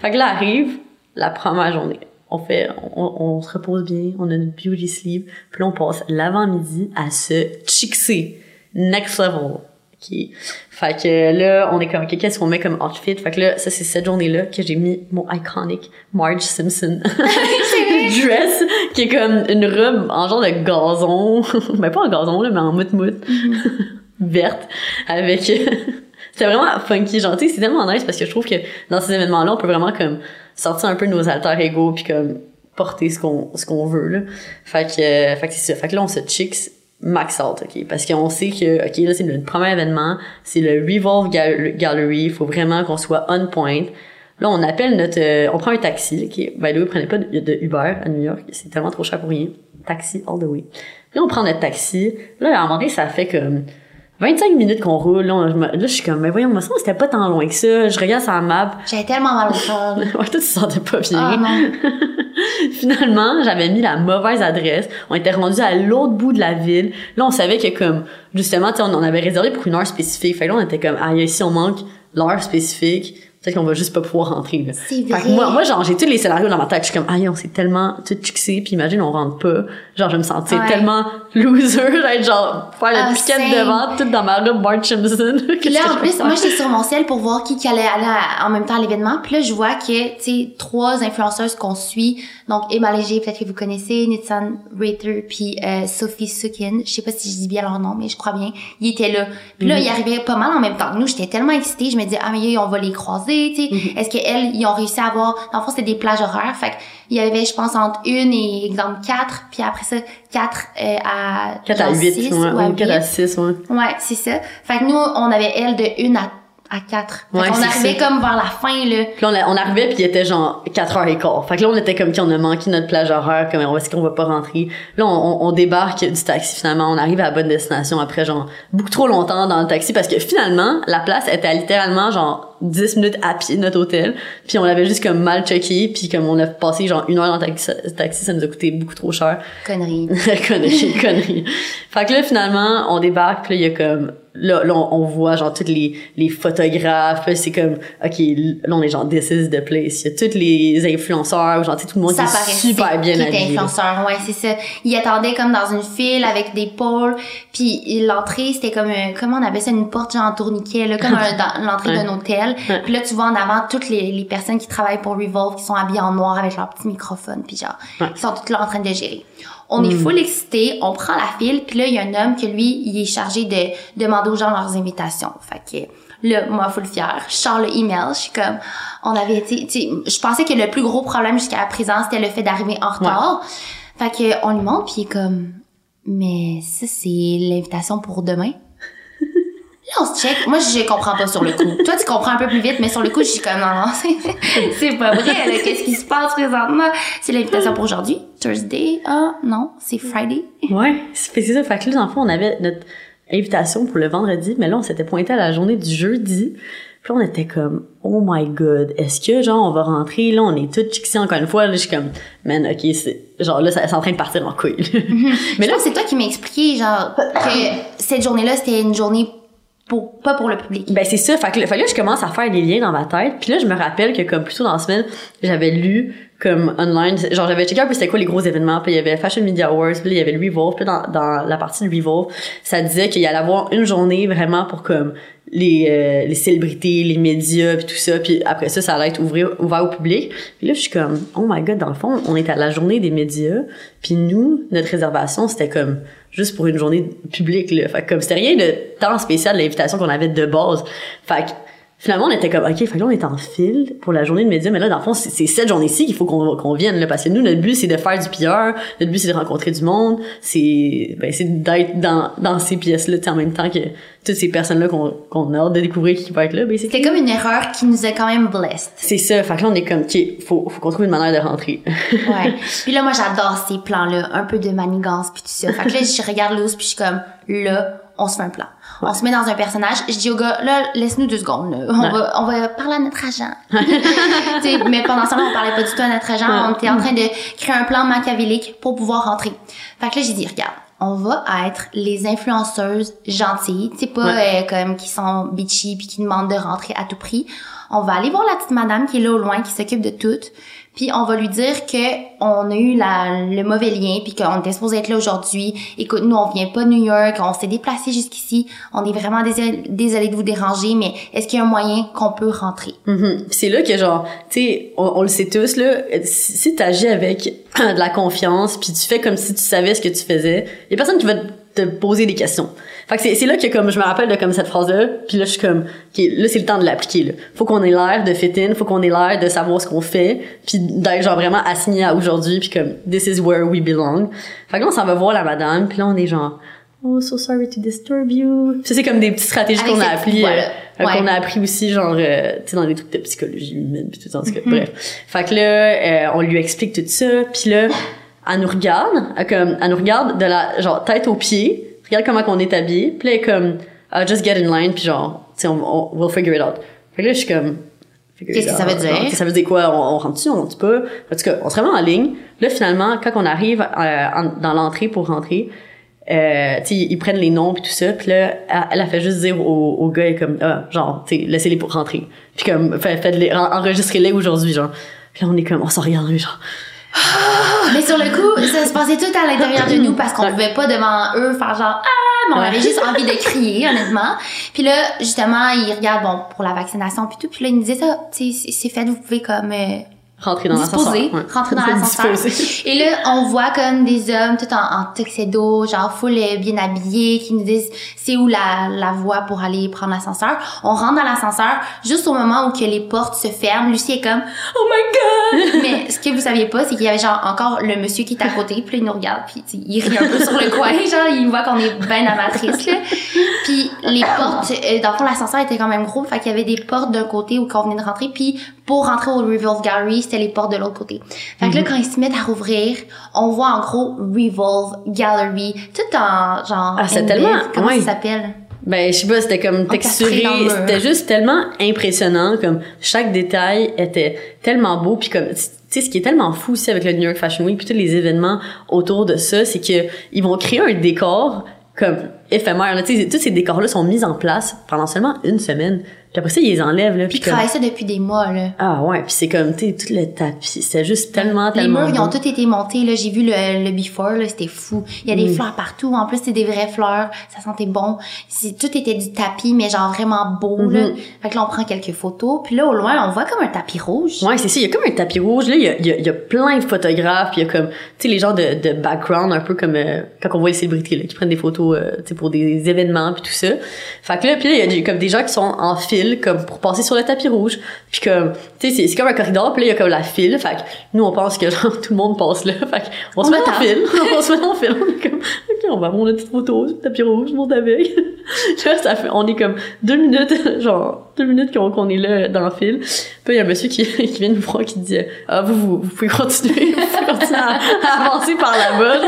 Fait que là arrive la première journée. On fait, on, on se repose bien, on a notre beauty sleep, puis là on passe l'avant-midi à se chixer. Next level. OK. Fait que là, on est comme, OK, qu'est-ce qu'on met comme outfit? Fait que là, ça c'est cette journée-là que j'ai mis mon iconic Marge Simpson (laughs) dress, qui est comme une robe en genre de gazon. (laughs) ben pas en gazon, là, mais en mout-mout. (laughs) Verte. Avec... C'était vraiment funky, genre, tu sais, c'est tellement nice parce que je trouve que dans ces événements-là, on peut vraiment comme sortir un peu de nos alter ego puis comme porter ce qu'on ce qu'on veut là. Fait que euh, fait que c'est ça. Fait que là on se chicks max out, OK, parce qu'on sait que OK, là c'est le premier événement, c'est le Revolve Gal- Gallery, il faut vraiment qu'on soit on point. Là, on appelle notre euh, on prend un taxi, OK? By the way, prenez pas de, de Uber à New York, c'est tellement trop cher pour rien. Taxi all the way. Là, on prend notre taxi. Là, à un moment donné, ça fait comme 25 minutes qu'on roule, là, on- je, me- là, je suis comme, mais voyons, moi, ça, c'était pas tant loin que ça. Je regarde sa map. J'avais tellement mal au (laughs) cœur. Ouais, toi, tu te sentais pas bien. Ah non. (laughs) (laughs) Finalement, j'avais mis la mauvaise adresse. On était rendu à l'autre bout de la ville. Là, on savait que comme, justement, on avait réservé pour une heure spécifique. Fait que là, on était comme, ah, ici, on manque l'heure spécifique. Peut-être qu'on va juste pas pouvoir rentrer, là. C'est Fait que vrai. moi, moi, genre, j'ai tous les scénarios dans ma tête. Je suis comme, ah, on s'est tellement tout fixé, puis imagine, on rentre pas. Genre, je me sentais Ouais. tellement loser, d'être genre, faire la Ah, piquette same. devant, toute dans ma robe Bart Simpson. (laughs) Puis là, en plus, moi, j'étais sur mon ciel pour voir qui, qui allait aller à- en même temps à l'événement. Puis là, je vois que, tu sais, trois influenceuses qu'on suit. Donc, Emma Léger, peut-être que vous connaissez, Nitsan Rater, puis euh, Sophie Sukin. Je sais pas si je dis bien leur nom, mais je crois bien. Ils étaient là. Puis là, Mhm. ils arrivaient pas mal en même temps que nous. J'étais tellement excitée. Je me disais, ah, mais on va les croiser, tu sais. Mhm. Est-ce qu'elles, ils ont réussi à avoir... Dans le fond, c'était des plages horaires. Fait il y avait, je pense, entre une et, exemple, quatre. Puis après ça, quatre euh, à... 4 à 8, six ouais, ou à 4 à huit. 6, ouais. Ouais, c'est ça. Fait que nous, on avait elle de une à à 4. Fait Ouais, qu'on c'est arrivait ça. comme vers la fin, là. Puis là, on, on arrivait, puis il était genre 4h15. Fait que là, on était comme qui on a manqué notre plage horaire, comme est-ce qu'on va pas rentrer? Là, on, on- on débarque du taxi, finalement. On arrive à la bonne destination après, genre, beaucoup trop longtemps dans le taxi, parce que finalement, la place était littéralement, genre, 10 minutes à pied de notre hôtel. Puis on l'avait juste comme mal checké, puis comme on a passé, genre, une heure dans le taxi, taxi ça nous a coûté beaucoup trop cher. Connerie. (laughs) connerie, connerie. Fait que là, finalement, on débarque, puis là, il y a comme... Là, là, on, on voit, genre, tous les, les photographes, c'est comme... OK, là, on est genre, this is the place. Il y a tous les influenceurs, genre, tu sais, tout le monde ça qui est super bien habillé. influenceur ouais c'est ça il attendait comme dans une file avec des pôles puis l'entrée c'était comme un- comment on appelle ça une porte genre en tourniquet là comme (laughs) l'entrée d'un hôtel Ouais. puis là tu vois en avant toutes les, les personnes qui travaillent pour Revolve qui sont habillées en noir avec leur petit microphone puis genre Ouais. qui sont toutes là en train de gérer on est Mm. full excité, on prend la file, puis là, il y a un homme que lui, il est chargé de demander aux gens leurs invitations. Fait que là, moi, full fière, je sors le email, je suis comme, on avait été, tu sais, je pensais que le plus gros problème jusqu'à présent, c'était le fait d'arriver en retard. Fait que on lui montre, puis il est comme, mais ça, c'est l'invitation pour demain. On se check. Moi, je comprends pas sur le coup. Toi, tu comprends un peu plus vite, mais sur le coup, je suis comme, non, non, c'est- (laughs) pas vrai. Qu'est-ce qui se passe présentement? C'est l'invitation pour aujourd'hui. Thursday. Ah, non, c'est Friday. Ouais, c'est ça. Fait que là, dans le fond, on avait notre invitation pour le vendredi, mais là, on s'était pointé à la journée du jeudi. Puis on était comme, oh my god, est-ce que, genre, on va rentrer, là, on est toutes chicksées encore une fois, là, je suis comme, man, ok, c'est, genre, là, ça- c'est en train de partir en couille. (laughs) Mais mais là, là, c'est toi qui m'as expliqué, genre, que cette journée-là, c'était une journée pas pour le public. Ben c'est ça, fait que, fait que là je commence à faire des liens dans ma tête, puis là je me rappelle que comme plus tôt dans la semaine, j'avais lu comme online, genre j'avais checké un peu c'était quoi les gros événements, puis il y avait Fashion Media Awards, puis il y avait le Revolve, puis dans, dans la partie de Revolve, ça disait qu'il y allait avoir une journée vraiment pour comme les euh, les célébrités, les médias puis tout ça, puis après ça ça allait être ouvert ouvert au public. Puis là je suis comme oh my god dans le fond, on est à la journée des médias, puis nous notre réservation c'était comme juste pour une journée publique là. Fait que comme c'était rien de tant spécial l'invitation qu'on avait de base. Fait que finalement on était comme ok, fait que là on est en file pour la journée de médias, mais là dans le fond c'est cette journée-ci qu'il faut qu'on vienne là parce que nous notre but c'est de faire du PR, notre but c'est de rencontrer du monde, c'est ben c'est d'être dans dans ces pièces là en même temps que toutes ces personnes là qu'on qu'on a hâte de découvrir qui vont être là, ben c'est C'était comme une erreur qui nous a quand même blessed. c'est ça, fait que là on est comme ok, faut faut qu'on trouve une manière de rentrer. Ouais. (laughs) puis là, moi, j'adore ces plans-là, un peu de manigance puis tout ça. Fait que là, je regarde Luz puis je suis comme, là, on se fait un plan. On se met dans un personnage. Je dis au gars, là, laisse-nous deux secondes, là. On Ouais. va, on va parler à notre agent. (laughs) (laughs) Mais pendant ce temps-là, on parlait pas du tout à notre agent. Ouais. On était en train de créer un plan machiavélique pour pouvoir rentrer. Fait que là, j'ai dit, regarde, on va être les influenceuses gentilles, tu sais, pas euh, comme qui sont bitchy puis qui demandent de rentrer à tout prix. On va aller voir la petite madame qui est là au loin, qui s'occupe de tout. Puis on va lui dire que on a eu la, le mauvais lien, puis qu'on était supposé être là aujourd'hui. Écoute, nous on vient pas de New York, on s'est déplacé jusqu'ici. On est vraiment désolé, désolé de vous déranger, mais est-ce qu'il y a un moyen qu'on peut rentrer? Mhm. Puis c'est là que genre, tu sais, on, le sait tous là, si, si t'agis avec (clears throat) de la confiance, puis tu fais comme si tu savais ce que tu faisais, y a personne qui va te poser des questions. Fait que c'est c'est là que comme je me rappelle de comme cette phrase là, puis là je suis comme OK, là c'est le temps de l'appliquer là. Faut qu'on ait l'air de fit in, faut qu'on ait l'air de savoir ce qu'on fait, puis d'être genre vraiment assigné à aujourd'hui puis comme this is where we belong. Fait que là on s'en va voir la madame, puis là on est genre Oh, so sorry to disturb you. Ça, c'est comme des petites stratégies Avec qu'on a cette appris, petite voix-là. euh, Ouais. qu'on a appris aussi, genre, euh, tu sais, dans des trucs de psychologie humaine, puis tout, en tout cas, Mhm. bref. Fait que là, euh, on lui explique tout ça, puis là, elle nous regarde, elle, comme, elle nous regarde de la, genre, tête aux pieds, regarde comment qu'on est habillé, puis là, elle est comme, uh, just get in line, puis genre, tu sais, on, on, we'll figure it out. Fait que là, je suis comme, Qu'est-ce que ça veut dire? Ça veut dire quoi? On, on rentre-tu, on rentre pas? En tout cas, on se remet en ligne. Là, finalement, quand on arrive euh, en- dans l'entrée pour rentrer, euh, tu sais, ils prennent les noms puis tout ça, puis là, elle, elle a fait juste dire au, au gars, comme, ah, genre, tu sais, laissez-les pour rentrer. Puis comme, fait- faites-les, en- enregistrez-les aujourd'hui, genre. Puis là, on est comme, on s'en regarde, genre. Mais sur le coup, ça se passait tout à l'intérieur de nous parce qu'on pouvait pas devant eux faire genre ah, mais on avait juste envie de (laughs) crier honnêtement. Puis là, justement, ils regardent bon pour la vaccination puis tout, puis là ils nous disaient ça, tu sais, c'est- c'est fait, vous pouvez comme euh, rentrer dans l'ascenseur. Ouais. rentrer dans (laughs) l'ascenseur. Et là, on voit comme des hommes tout en, en tuxedo, genre full euh, bien habillés, qui nous disent c'est où la, la voie pour aller prendre l'ascenseur. On rentre dans l'ascenseur juste au moment où que les portes se ferment. Lucie est comme oh my god. (laughs) Mais ce que vous saviez pas, c'est qu'il y avait genre encore le monsieur qui est à côté, puis il nous regarde, puis il rit un peu sur le coin, (laughs) genre il voit qu'on est ben amatrice là. Puis les portes, euh, dans le fond l'ascenseur était quand même gros, fait qu'il y avait des portes d'un côté où qu'on venait de rentrer, puis pour rentrer au Revolve Gallery, c'était les portes de l'autre côté. Fait que là, quand ils se mettent à rouvrir, on voit en gros Revolve Gallery, tout en genre. Ah, c'est tellement- Comment ça s'appelle? Ben, je sais pas, c'était comme texturé, c'était juste tellement impressionnant, comme chaque détail était tellement beau, puis comme, tu sais, ce qui est tellement fou aussi avec le New York Fashion Week, puis tous les événements autour de ça, c'est que ils vont créer un décor comme éphémère, tu sais, tous ces décors-là sont mis en place pendant seulement une semaine, puis après ça, ils les enlèvent, là, Puis ils comme, travaillent ça depuis des mois, là. ah ouais, puis c'est comme, tu sais, tout le tapis, c'était juste tellement, Les tellement murs, ils ont tous été montés, là. J'ai vu le, le before, là. C'était fou. Il y a des Mm. fleurs partout. En plus, c'est des vraies fleurs. Ça sentait bon. C'est, tout était du tapis, mais genre vraiment beau, là. Mhm. Fait que là, on prend quelques photos. Puis là, au loin, on voit comme un tapis rouge. Ouais, c'est ça. Il y a comme un tapis rouge. Là, il y a, il y a, il y a plein de photographes. puis Il y a comme, tu sais, les gens de, de background, un peu comme euh, quand on voit les célébrités là, qui prennent des photos, euh, tu sais, pour des événements puis tout ça. Fait que là, puis là, il y a des- comme des gens qui sont en file, comme pour passer sur le tapis rouge. Puis comme, tu sais, c'est, comme un corridor. Puis là, il y a comme la file. Fait que nous, on pense que genre tout le monde passe là. Fait que on, se On met en file. (laughs) on se met en file. On est comme, ok, on va notre petite photo sur le tapis rouge, monte avec. (laughs) là, ça fait, on est comme deux minutes, (laughs) genre deux minutes qu'on, est là dans le fil. Puis il y a un monsieur qui, (laughs) vient nous voir qui dit ah vous vous, vous pouvez continuer, (laughs) vous pouvez continuer à, avancer par là-bas.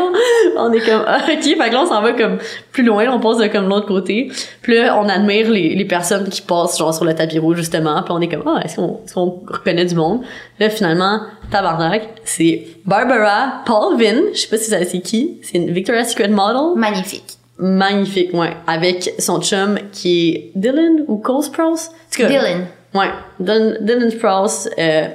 On est comme ah, ok, fait que là on s'en va comme plus loin, on passe de comme l'autre côté. Puis là on admire les, personnes qui passent genre sur le tapis rouge justement. Puis on est comme ah est-ce qu'on reconnaît du monde? Là finalement tabarnak, c'est Barbara Paulvin. Je sais pas si c'est qui. C'est une Victoria's Secret model Magnifique. Magnifique, ouais, avec son chum qui est Dylan ou Cole Sprouse? Dylan. Ouais, Dylan, Dylan Sprouse, euh,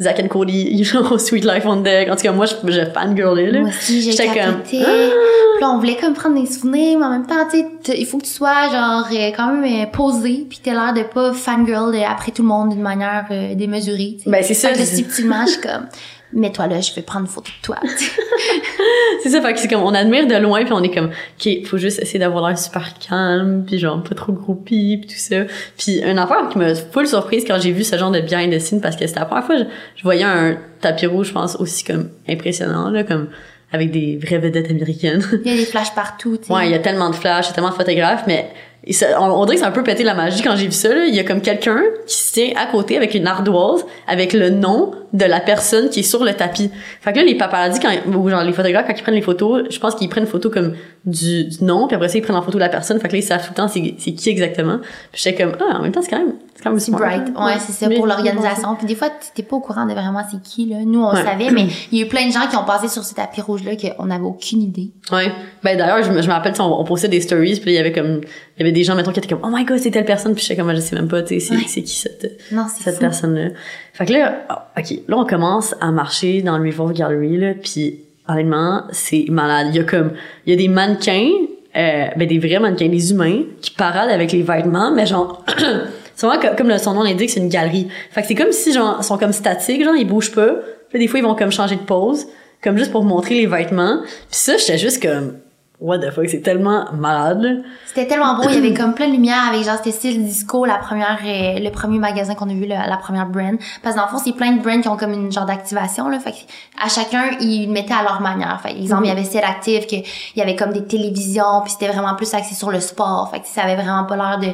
Zach and Cody, (laughs) you know, Sweet Life on Deck. En tout cas, moi, je, je fangirlais, là. Moi aussi, j'ai J'étais comme, Puis là, on voulait comme prendre des souvenirs, mais en même temps, tu sais, il faut que tu sois genre euh, quand même euh, posé, puis t'as l'air de pas fangirl après tout le monde d'une manière euh, démesurée. tu sais. Ben, c'est ça. Fait que subtilement, je suis comme, mets-toi là, je vais prendre une photo de toi. (laughs) C'est ça, fait que c'est comme, on admire de loin, puis on est comme, OK, faut juste essayer d'avoir l'air super calme, puis genre, pas trop groupie, puis tout ça. Puis une affaire qui m'a full surprise quand j'ai vu ce genre de behind the scenes, parce que c'était la première fois que je, je voyais un tapis rouge, je pense, aussi comme impressionnant, là, comme avec des vraies vedettes américaines. Il y a des flashs partout, tu sais. Ouais, il y a tellement de flashs, il y a tellement de photographes, mais et ça- on, dirait que c'est un peu pété la magie quand j'ai vu ça. Là. Il y a comme quelqu'un qui se tient à côté avec une ardoise avec le nom de la personne qui est sur le tapis. Fait que là, les paparazzi, quand, ou genre les photographes, quand ils prennent les photos, je pense qu'ils prennent une photo comme du, du nom, puis après ça, ils prennent en photo la personne. Fait que là, ils savent tout le temps c'est, qui exactement. Puis j'étais comme, ah, en même temps, c'est quand même, c'est quand même C'est bright. Ouais, c'est ça, Mais- pour l'organisation. Puis des fois, t'es pas au courant de vraiment c'est qui, là. Nous, on Ouais. savait, mais il y a eu plein de gens qui ont passé sur ce tapis rouge-là qu'on avait aucune idée. Ouais. Ben d'ailleurs, je me, je me rappelle, on, on postait des stories, puis il y avait comme, il y avait des gens, mettons, qui étaient comme, oh my god, c'est telle personne, puis j'étais comme, Ah, je sais même pas, tu sais, c'est, Ouais. c'est qui cette, Non, cette personne-là. Fait que là, ah, ok, là, on commence à marcher dans le Revolve Gallery, là, puis honnêtement, c'est malade. Il y a comme, il y a des mannequins, euh, ben des vrais mannequins, des humains, qui paradent avec les vêtements, mais genre, (clears throat) c'est vraiment comme, comme son nom l'indique, c'est une galerie. Fait que c'est comme si, genre, sont comme statiques, genre, ils bougent pas. Des fois, ils vont comme changer de pose, comme juste pour montrer les vêtements. Puis ça, j'étais juste comme, what the fuck, c'est tellement malade. C'était tellement beau, il y avait (clears throat) comme plein de lumière avec genre c'était style disco la première euh, le premier magasin qu'on a vu la, la première brand. Parce que dans le fond c'est plein de brands qui ont comme une genre d'activation là. Fait que à chacun ils le mettaient à leur manière. Fait exemple il y avait Set Active que il y avait comme des télévisions puis c'était vraiment plus axé sur le sport. Fait que ça avait vraiment pas l'air de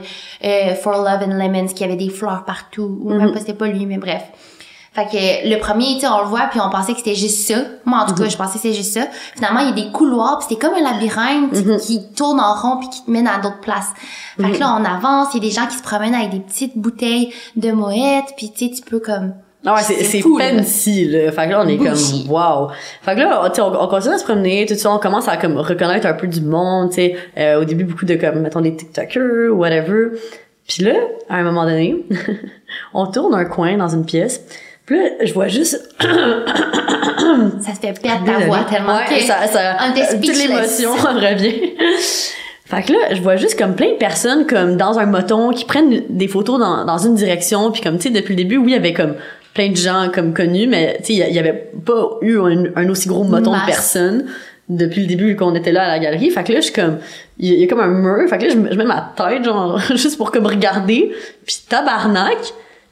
euh, For Love and Lemons qui avait des fleurs partout ou même pas c'était pas lui mais bref fait que le premier, tu sais, on le voit, puis on pensait que c'était juste ça. Moi, en tout cas, je pensais que c'était juste ça. Finalement, il y a des couloirs, puis c'était comme un labyrinthe qui tourne en rond, puis qui te mène à d'autres places. Fait que là, on avance, il y a des gens qui se promènent avec des petites bouteilles de moët, puis tu sais, tu peux comme... Ah ouais, c'est, fancy, là. Fait que là, on est Bougie. comme, wow. Fait que là, tu sais, on, on continue à se promener, tout ça, on commence à comme reconnaître un peu du monde, tu sais. Euh, au début, beaucoup de comme, mettons, des TikTokers whatever. Puis là, à un moment donné, (laughs) on tourne un coin dans une pièce. Puis là, je vois juste (coughs) Ça se fait perdre ta voix tellement Ouais, que... ça, ça, toute l'émotion revient. (laughs) Fait que là, je vois juste comme plein de personnes comme dans un moton qui prennent des photos dans, dans une direction puis comme tu sais depuis le début oui, il y avait comme plein de gens comme connus, mais tu sais, il y avait pas eu un, un aussi gros moton de personnes depuis le début qu'on était là à la galerie. Fait que là, je suis comme, il y, a- comme un mur. Fait que là, je mets ma tête, genre, (laughs) juste pour comme regarder. Puis tabarnak,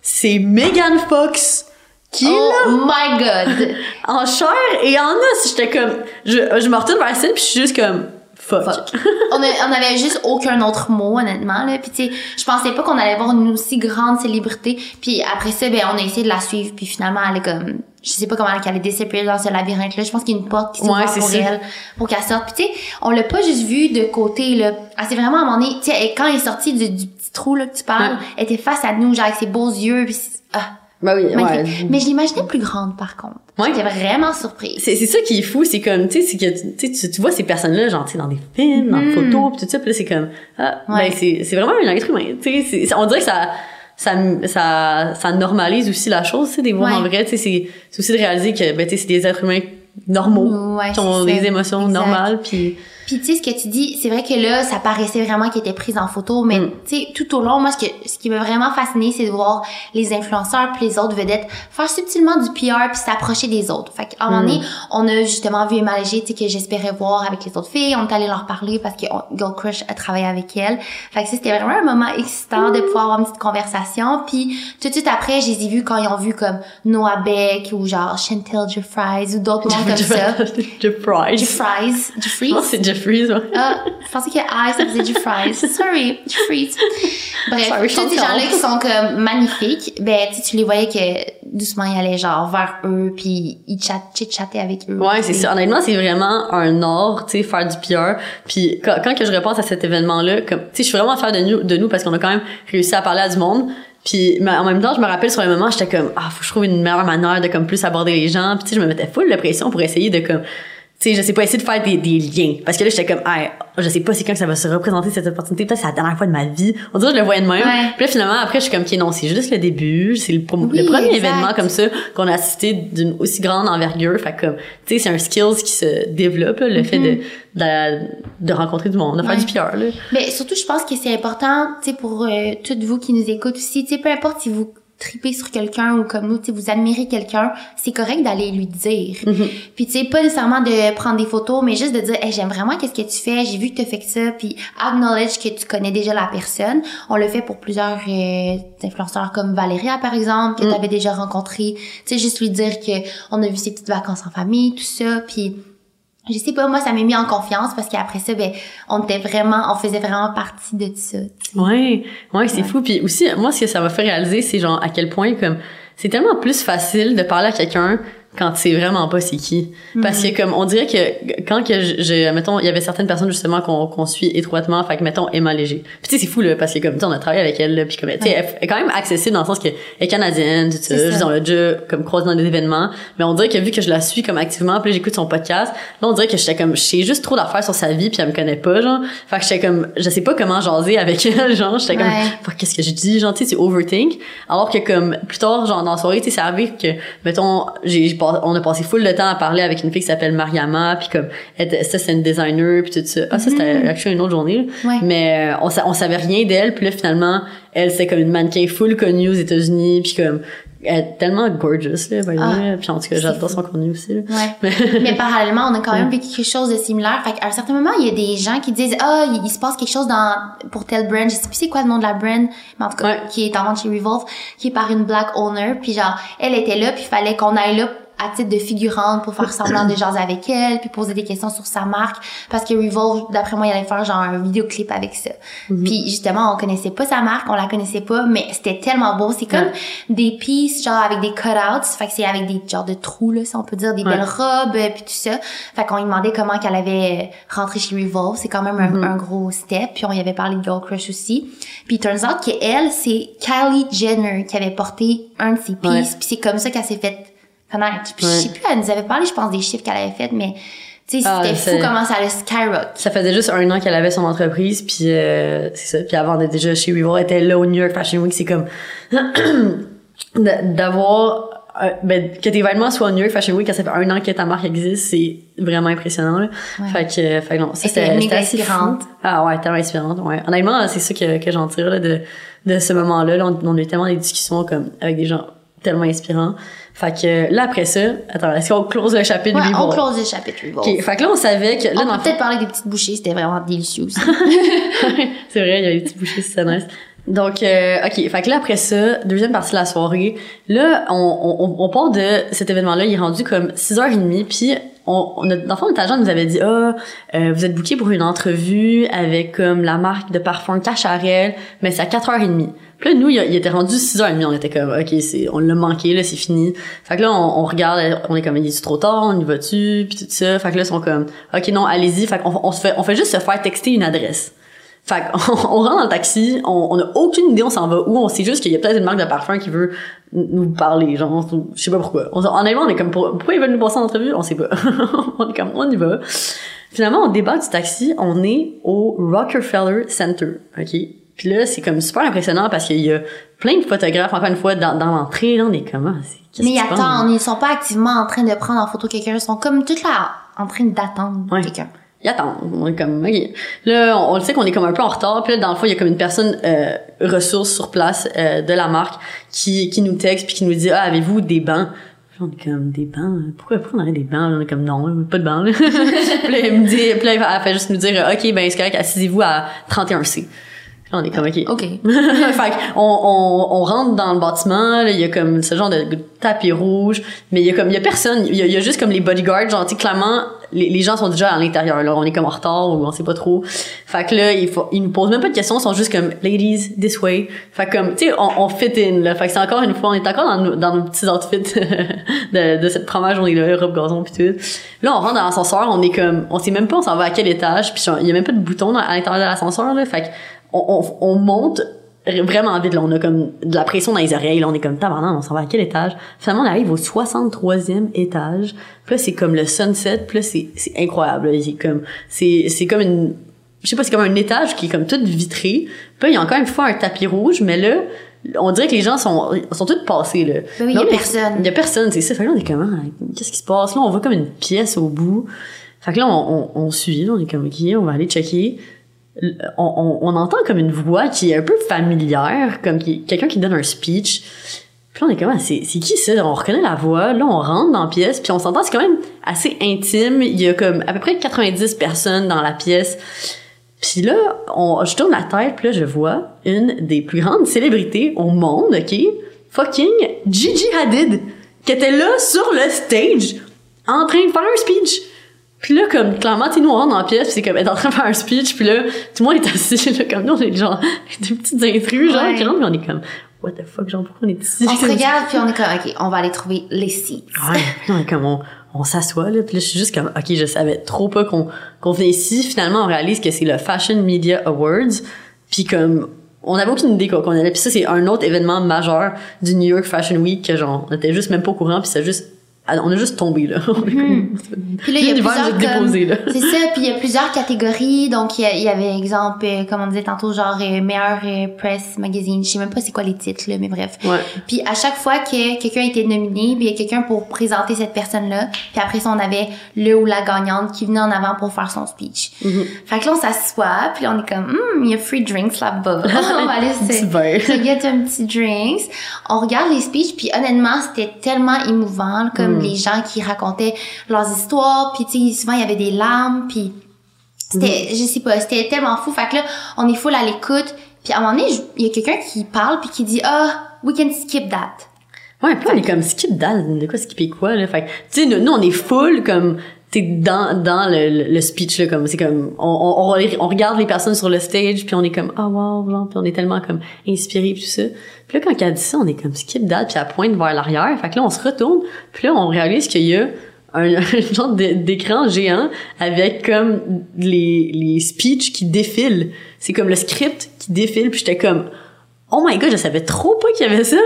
c'est Megan Fox qui Oh my god! (laughs) en chair et en os. J'étais comme, je, je me retourne vers scène puis je suis juste comme, fuck. Fuck. on, a- on avait juste aucun autre mot, honnêtement. Là. Puis, tu sais, je pensais pas qu'on allait voir une aussi grande célébrité. Puis après ça, ben, on a essayé de la suivre. Puis finalement, elle est comme... Je sais pas comment elle allait disappear dans ce labyrinthe-là. Je pense qu'il y a une porte qui s'ouvre Ouais, pour ça. elle, pour qu'elle sorte. Puis, tu sais, on l'a pas juste vue de côté, là. Elle s'est vraiment, à un moment donné... Tu sais, quand elle est sortie du, du petit trou, là, que tu parles, Ouais. elle était face à nous, genre, avec ses beaux yeux. Puis, ah, Bah oui, ouais. Mais je l'imaginais plus grande, par contre. Ouais. J'étais vraiment surprise. C'est, c'est ça qui est fou, c'est comme, tu sais, c'est que, tu, tu, vois ces personnes-là, genre, tu sais, dans des films, dans des photos, pis tout ça, pis là, c'est comme, ah, Ouais. ben, c'est, c'est vraiment un être humain, tu sais, on dirait que ça, ça, ça, ça normalise aussi la chose, tu sais, des voir Ouais. en vrai, tu sais, c'est, c'est aussi de réaliser que, ben, tu sais, c'est des êtres humains normaux, qui ont des émotions Exact. normales, puis Puis tu sais ce que tu dis, c'est vrai que là, ça paraissait vraiment qu'elle était prise en photo, mais Mm. tu sais tout au long, moi ce que ce qui m'a vraiment fasciné, c'est de voir les influenceurs puis les autres vedettes faire subtilement du PR puis s'approcher des autres. Fait qu'à un moment Mm. donné, on a justement vu Emma Léger, tu sais que j'espérais voir avec les autres filles, on est allé leur parler parce que on- Girl Crush a travaillé avec elle. Fait que c'était vraiment un moment excitant de pouvoir avoir une petite conversation. Puis tout de suite après, je les ai vus quand ils ont vu comme Noah Beck ou genre Chantel Jeffries ou d'autres noms (laughs) comme ça. Jeff Fries. Jeffries, Jeffries. Ouais. Ah, je pensais que I, ça faisait du fries. (laughs) Sorry, du fries. Bref, Sorry, tous ces gens-là qui sont comme magnifiques, ben, tu les voyais que doucement ils allaient genre vers eux, puis ils chat, chit-chattaient avec eux. Ouais, c'est ça. Honnêtement, c'est vraiment un art, tu sais, faire du PR. Puis quand, quand que je repense à cet événement-là, comme, tu sais, je suis vraiment fière de nous, de nous parce qu'on a quand même réussi à parler à du monde. Puis mais en même temps, je me rappelle sur le moment, j'étais comme ah, faut que je trouve une meilleure manière de comme plus aborder les gens. Puis tu sais, je me mettais full de pression pour essayer de comme tu sais, je sais pas, essayer de faire des, des liens. Parce que là, j'étais comme, ah, je sais pas c'est quand que ça va se représenter cette opportunité. Peut-être c'est la dernière fois de ma vie. On dirait que je le voyais de même. Ouais. Puis là, finalement, après, je suis comme, ok, non, c'est juste le début. C'est le, prom- Oui, le premier exact. événement comme ça qu'on a assisté d'une aussi grande envergure. Fait que, comme, tu sais, c'est un skills qui se développe, là, le fait de, de, de rencontrer du monde, de faire Ouais. du PR, là. Mais surtout, je pense que c'est important, tu sais, pour euh, toutes vous qui nous écoutent aussi, tu sais, peu importe si vous tripez sur quelqu'un ou comme nous, tu vous admirez quelqu'un, c'est correct d'aller lui dire. Puis tu sais, pas nécessairement de prendre des photos, mais juste de dire, hey, j'aime vraiment qu'est-ce que tu fais, j'ai vu que tu fait que ça, puis acknowledge que tu connais déjà la personne. On le fait pour plusieurs euh, influenceurs comme Valéria, par exemple, que Mm. tu avais déjà rencontré. Tu sais, juste lui dire que on a vu ses petites vacances en famille, tout ça, puis je sais pas, moi, ça m'a mis en confiance parce qu'après ça, ben, on était vraiment, on faisait vraiment partie de ça. tu sais. Ouais, ouais, c'est Ouais. fou. Puis aussi, moi, ce que ça m'a fait réaliser, c'est genre à quel point comme c'est tellement plus facile de parler à quelqu'un quand tu sais vraiment pas c'est qui. Parce que comme on dirait que quand que je, je- mettons, il y avait certaines personnes justement qu'on qu'on suit étroitement, fait que mettons Emma Léger. Puis tu sais c'est fou là parce que comme tu sais, on a travaillé avec elle là, puis comme tu sais elle est quand même accessible dans le sens que elle est canadienne, tout ça, on l'a déjà comme croisé dans des événements, mais on dirait que vu que je la suis comme activement, puis j'écoute son podcast, là on dirait que j'étais comme je sais juste trop d'affaires sur sa vie puis elle me connaît pas genre. Fait que j'étais comme je sais pas comment jaser avec (laughs) elle genre, j'étais comme Ouais. Qu'est-ce que je dis genre tu overthink alors que comme plus tard genre dans la soirée tu sais ça arrive que mettons j'ai j'ai on a passé full de temps à parler avec une fille qui s'appelle Mariama puis comme elle ça c'est une designer puis tout ça ah ça c'était actually une autre journée là. Ouais. mais euh, on on savait rien d'elle puis là finalement elle c'est comme une mannequin full connue aux États-Unis puis comme elle est tellement gorgeous là by Ah, puis en tout cas j'adore son contenu aussi là. Ouais. (laughs) Mais parallèlement, on a quand même vécu quelque chose de similaire. Fait qu'à un certain moment, il y a des gens qui disent, ah, il, il se passe quelque chose dans, pour tel brand. Je sais plus c'est quoi le nom de la brand, mais en tout cas, Ouais. qui est en vente chez Revolve, qui est par une black owner. Puis genre, elle était là, puis fallait qu'on aille là à titre de figurante pour faire semblant de jaser avec elle, puis poser des questions sur sa marque. Parce que Revolve, d'après moi, il allait faire genre un vidéoclip avec ça. Puis justement, on connaissait pas sa marque, on la connaissait pas, mais c'était tellement beau. C'est comme Ouais. des pieces, genre avec des cutouts. Fait que c'est avec des genres de trous, là, si on peut dire, des Ouais. belles robes, euh, puis tout ça. Fait qu'on lui demandait comment qu'elle avait euh, rentré chez Revolve. C'est quand même un, Mm-hmm. un gros step. Puis on y avait parlé de Girl Crush aussi. Puis turns out qu'elle, c'est Kylie Jenner qui avait porté un de ses pieces. Ouais. Puis c'est comme ça qu'elle s'est fait connaître. Puis je sais plus, elle nous avait parlé, je pense, des chiffres qu'elle avait fait, mais tu sais, Ah, c'était c'est- fou comment ça allait skyrock. Ça faisait juste un an qu'elle avait son entreprise, puis euh, c'est ça. Puis avant d'être déjà chez Weaver, elle était là au New York Fashion Week. C'est comme (clears throat) d'avoir euh, ben, que tes vêtements soient au New York Fashion Week quand ça fait un an que ta marque existe, c'est vraiment impressionnant. Là. Ouais. Fait que, euh, fait que non, c'était fou. inspirante. Ah ouais, tellement inspirante. Ouais. Honnêtement, c'est ça que, que j'en tire là, de, de ce moment-là. Là, on, on a eu tellement des discussions comme avec des gens tellement inspirant. Fait que là, après ça, attends, est-ce qu'on close le chapitre Ouais, on close le chapitre Revolve. Ok, fait que là, on savait que, là, on peut peut-être parler des petites bouchées, c'était vraiment délicieux aussi. (laughs) c'est vrai, il y a des petits bouchées, c'est nice. Donc, euh, ok, fait que là, après ça, deuxième partie de la soirée, là, on, on, on part de cet événement-là, il est rendu comme 6h30, puis on, on a, dans le fond, notre agent nous avait dit, ah, euh, vous êtes booké pour une entrevue avec comme la marque de parfum Cacharel, mais c'est à 4h30. Puis là, nous, il, était rendu 6h30, on était comme, ok, c'est, on l'a manqué, là, c'est fini. Fait que là, on, on regarde, on est comme, il est trop tard, on y va-tu, puis tout ça. Fait que là, ils sont comme, ok, non, allez-y. Fait qu'on on se fait, on fait juste se faire texter une adresse. Fait qu'on (laughs) on rentre dans le taxi, on, on a aucune idée on s'en va où, on sait juste qu'il y a peut-être une marque de parfum qui veut nous parler, genre, je sais pas pourquoi. On, on est comme, pour- pourquoi ils veulent nous passer en entrevue? On sait pas. (laughs) on est comme, on y va. Finalement, on débarque du taxi, on est au Rockefeller Center, ok? Puis là, c'est comme super impressionnant parce qu'il y a plein de photographes, encore une fois, dans, dans l'entrée, là, on est comme, ah, Mais attends, ils sont pas activement en train de prendre en photo quelqu'un, ils sont comme toute là en train d'attendre Ouais. quelqu'un. il attend. On est comme, ok. Là, on, on le sait qu'on est comme un peu en retard. Puis là, dans le fond, il y a comme une personne euh, ressource sur place euh, de la marque qui, qui nous texte puis qui nous dit, ah, avez-vous des bancs? On est comme, des bancs? Pourquoi, pourquoi on aurait des bancs? On est comme, non, pas de bancs. là. (laughs) puis là, elle me dit, puis là, elle fait juste nous dire, ok, ben, c'est correct, assisez-vous à 31C. Là, on est comme, ok. OK. (laughs) fait qu'on on, on rentre dans le bâtiment, là, il y a comme ce genre de tapis rouge, mais il y a comme il y a personne, il y y a juste comme les bodyguards, genre clairement les, les gens sont déjà à l'intérieur là, on est comme en retard ou on sait pas trop. Fait que là, il faut ils nous posent même pas de questions, ils sont juste comme ladies this way. Fait que comme tu sais, on, on fit in là. Fait que c'est encore une fois, on est encore dans nos, dans nos petits outfits (laughs) de, de cette première journée là, robe gazon puis tout. Là, on rentre dans l'ascenseur, on est comme on sait même pas on s'en va à quel étage, puis il y a même pas de bouton dans- à l'intérieur de l'ascenseur là. Fait que on, on, on monte vraiment vite là. On a comme de la pression dans les oreilles là. On est comme tabarnak on s'en va à quel étage? Finalement on arrive au 63e étage. Puis là c'est comme le sunset. Puis là c'est c'est incroyable c'est comme c'est c'est comme une je sais pas c'est comme un étage qui est comme tout vitré. Puis là, il y a encore une fois un tapis rouge mais là on dirait que les gens sont sont tous passés là. Ben oui, Là, y a personne. il y a personne c'est ça. Fait que là on est comme ah, qu'est-ce qui se passe? Là on voit comme une pièce au bout. Fait que là on, on, on suit là, on est comme ok on va aller checker on, on, on entend comme une voix qui est un peu familière, comme quelqu'un qui donne un speech. Puis on est comme, ah, c'est, c'est qui ça? On reconnaît la voix. Là, on rentre dans la pièce, puis on s'entend, c'est quand même assez intime. Il y a comme à peu près 90 personnes dans la pièce. Puis là, on, je tourne la tête, puis là, je vois une des plus grandes célébrités au monde, OK? Fucking Gigi Hadid, qui était là sur le stage, en train de faire un speech. Puis là, comme, clairement, tu nous, on rentre dans la pièce, pis c'est comme, elle est en train de faire un speech, puis là, tout le monde est assis, (laughs) là, comme nous, on est genre, (laughs) des petites intrus, genre, Ouais. qui rentrent, puis on est comme, what the fuck, genre, pourquoi on est ici? On se (laughs) regarde puis on est comme OK, on va aller trouver les seats. Ouais, on est comme, on, on s'assoit, là, puis là, je suis juste comme, ok, je savais trop pas qu'on, qu'on venait ici. Finalement, on réalise que c'est le Fashion Media Awards, puis comme, on avait aucune idée quoi qu'on allait. Puis ça, c'est un autre événement majeur du New York Fashion Week que genre, on était juste même pas au courant, puis c'est juste, on a juste tombé, là. (laughs) Comme- Puis là, il y a plusieurs nous a comme- déposé, là. (laughs) C'est ça, puis il y a plusieurs catégories. Donc, il y, a- avait, exemple, euh, comme on disait tantôt, genre euh, meilleur euh, press magazine. Je sais même pas c'est quoi les titres, là, mais bref. Ouais. Puis à chaque fois que quelqu'un était nominé, puis il y a quelqu'un pour présenter cette personne-là. Puis après ça, on avait le ou la gagnante qui venait en avant pour faire son speech. Mhm. Fait que là, on s'assoit, puis là, on est comme, Hum, il y a free drinks là-bas. (laughs) on va aller se, se get un petit drinks. On regarde les speeches, puis honnêtement, c'était tellement émouvant, là, comme Mm. les gens qui racontaient leurs histoires, puis tu sais, souvent, il y avait des larmes, puis c'était, je sais pas, c'était tellement fou. Fait que là, on est full à l'écoute, puis à un moment donné, il y a quelqu'un qui parle, puis qui dit, ah, we can skip that. Ouais, puis on est comme skip dalle, de quoi skipper quoi là? Fait que, tu sais, nous, nous, on est full comme t'es dans dans le, le, le speech là comme c'est comme on, on, on, regarde les personnes sur le stage puis on est comme ah wow genre puis on est tellement comme inspiré puis tout ça. Puis là quand elle dit ça on est comme skip dad puis elle pointe vers l'arrière. Fait que là on se retourne puis là on réalise qu'il y a un, (laughs) un genre d'écran géant avec comme les les speeches qui défilent. C'est comme le script qui défile puis j'étais comme oh my god je savais trop pas qu'il y avait ça là.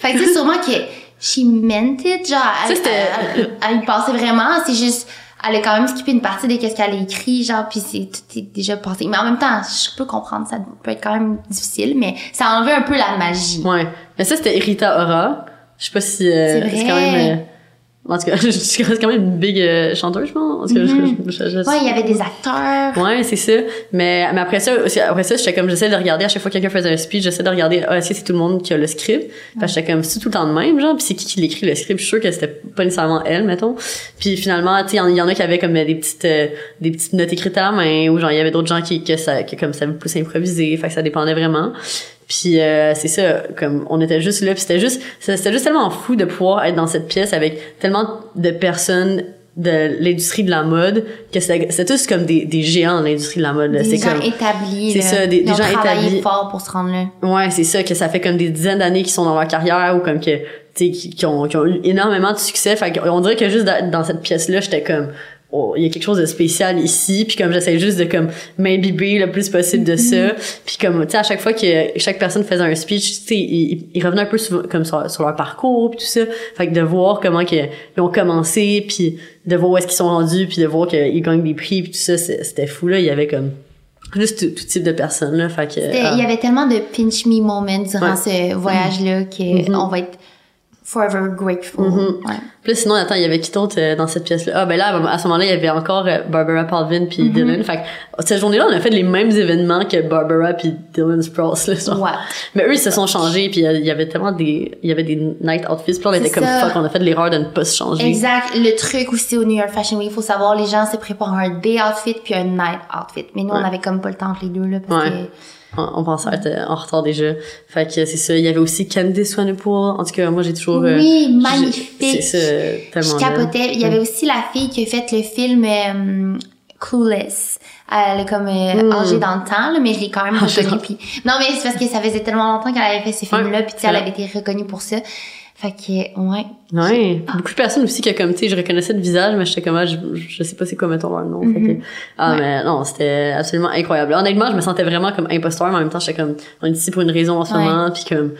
Fait que sais, sûrement que she meant it, genre, elle, Ça, elle, elle- elle y pensait vraiment, c'est juste, elle a quand même skippé une partie de qu'est-ce qu'elle a écrit, genre, puis c'est tout est déjà passé. Mais en même temps, je peux comprendre, ça peut être quand même difficile, mais ça a enlevé un peu la magie. Ouais. Mais ça, c'était Rita Ora. Je sais pas si... euh, C'est vrai. quand même... En tout cas, (laughs) je suis quand même une big euh, chanteuse, je pense. Mhm. je- je- je- je- Ouais, il y avait des acteurs. Ouais, c'est ça. Mais, mais après ça, aussi, après ça, j'étais comme, j'essaie de regarder à chaque fois que quelqu'un faisait un speech, j'essaie de regarder, ah, est-ce que c'est tout le monde qui a le script? Parce que j'étais comme, c'est tout le temps de même, genre, pis c'est qui qui l'écrit le script? Je suis sûre que c'était pas nécessairement elle, mettons. Puis finalement, tu sais, il y en- y, en a qui avaient comme des petites, euh, des petites notes écrites à la main, ou genre, il y avait d'autres gens qui, que ça, que comme ça plus improviser, fait que ça dépendait vraiment. Puis euh, c'est ça, comme on était juste là, puis c'était juste, c'était juste tellement fou de pouvoir être dans cette pièce avec tellement de personnes de l'industrie de la mode que c'était c'était tous comme des, des géants de l'industrie de la mode. là. Des C'est gens comme établis. c'est ça, des- gens établis. fort pour se rendre là. ouais, c'est ça que ça fait comme des dizaines d'années qu'ils sont dans leur carrière ou comme que tu sais qui, qui ont qui ont eu énormément de succès. Fait qu'on dirait que juste dans, dans cette pièce là, j'étais comme oh, il y a quelque chose de spécial ici puis comme j'essaie juste de comme m'imbiber le plus possible de ça puis comme tu sais à chaque fois que chaque personne faisait un speech tu sais ils, revenaient un peu sur, comme sur, sur leur parcours puis tout ça fait que de voir comment que, ils ont commencé puis de voir où est-ce qu'ils sont rendus puis de voir qu'ils gagnent des prix puis tout ça c'était fou là il y avait comme juste tout, tout type de personnes là fait que ah. Il y avait tellement de pinch me moments durant Ouais. ce voyage-là que Mhm. on va être forever grateful. Mhm. Ouais. Puis là, sinon, attends, il y avait qui d'autre euh, dans cette pièce-là? Ah, ben là, à ce moment-là, il y avait encore euh, Barbara Palvin puis Mhm. Dylan. Fait que cette journée-là, on a fait les mêmes événements que Barbara puis Dylan Sprouse, là, genre. Ouais. Mais eux, ils se sont changés puis euh, il y avait tellement des, il y avait des night outfits puis là, on était comme ça. fuck, on a fait l'erreur de ne pas se changer. Exact. Le truc aussi au New York Fashion Week, il faut savoir, les gens se préparent un day outfit puis un night outfit. Mais nous, on Ouais. avait comme pas le temps entre les deux, là, parce Ouais. que On, on pensait être euh, en retard déjà. Fait que c'est ça. Il y avait aussi Candice Swanepoel. En tout cas, moi, j'ai toujours... euh, Oui, magnifique. C'est ça, Je tellement capotais. Il y avait aussi la fille qui a fait le film euh, Clueless. Elle est comme euh, Mm. âgée dans le temps, là, mais je l'ai quand même reconnue. Puis... Non, mais c'est parce que ça faisait tellement longtemps qu'elle avait fait ce film-là, puis elle avait été reconnue pour ça. Fait que, ouais. Ouais. Beaucoup de personnes aussi que comme, tu sais, je reconnaissais le visage, mais j'étais comme, ah, je, je sais pas c'est quoi, mettons, leur nom. Fait que- Mhm. ah, Ouais. mais non, c'était absolument incroyable. Honnêtement, je me sentais vraiment comme imposteur, mais en même temps, j'étais comme, on est ici pour une raison en ce Ouais. moment, puis comme,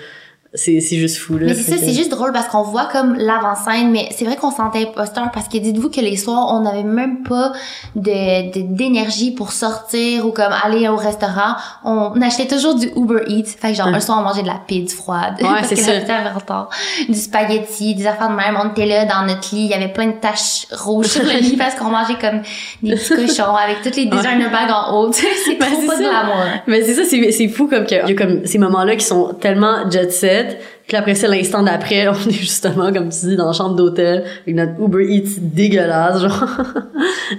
c'est, c'est juste fou, là. Mais c'est ça, c'est juste drôle parce qu'on voit comme l'avant-scène, mais c'est vrai qu'on se sentait imposteur parce que dites-vous que les soirs, on n'avait même pas de, de- d'énergie pour sortir ou comme aller au restaurant. On achetait toujours du Uber Eats. Fait que genre, un soir, on mangeait de la pizza froide. Ouais, (laughs) parce c'est que ça. avait retard. Du spaghetti, des affaires de même. On était là dans notre lit. Il y avait plein de taches rouges sur le (laughs) lit parce qu'on mangeait comme des petits cochons avec toutes les designer bags en haut. c'est Ben, trop c'est pas de ça. glamour. Mais c'est ça, c'est, c'est fou comme que, il y a comme ces moments-là qui sont tellement jet set, puis après ça, l'instant d'après, (laughs) on est justement, comme tu dis, dans la chambre d'hôtel, avec notre Uber Eats dégueulasse, genre.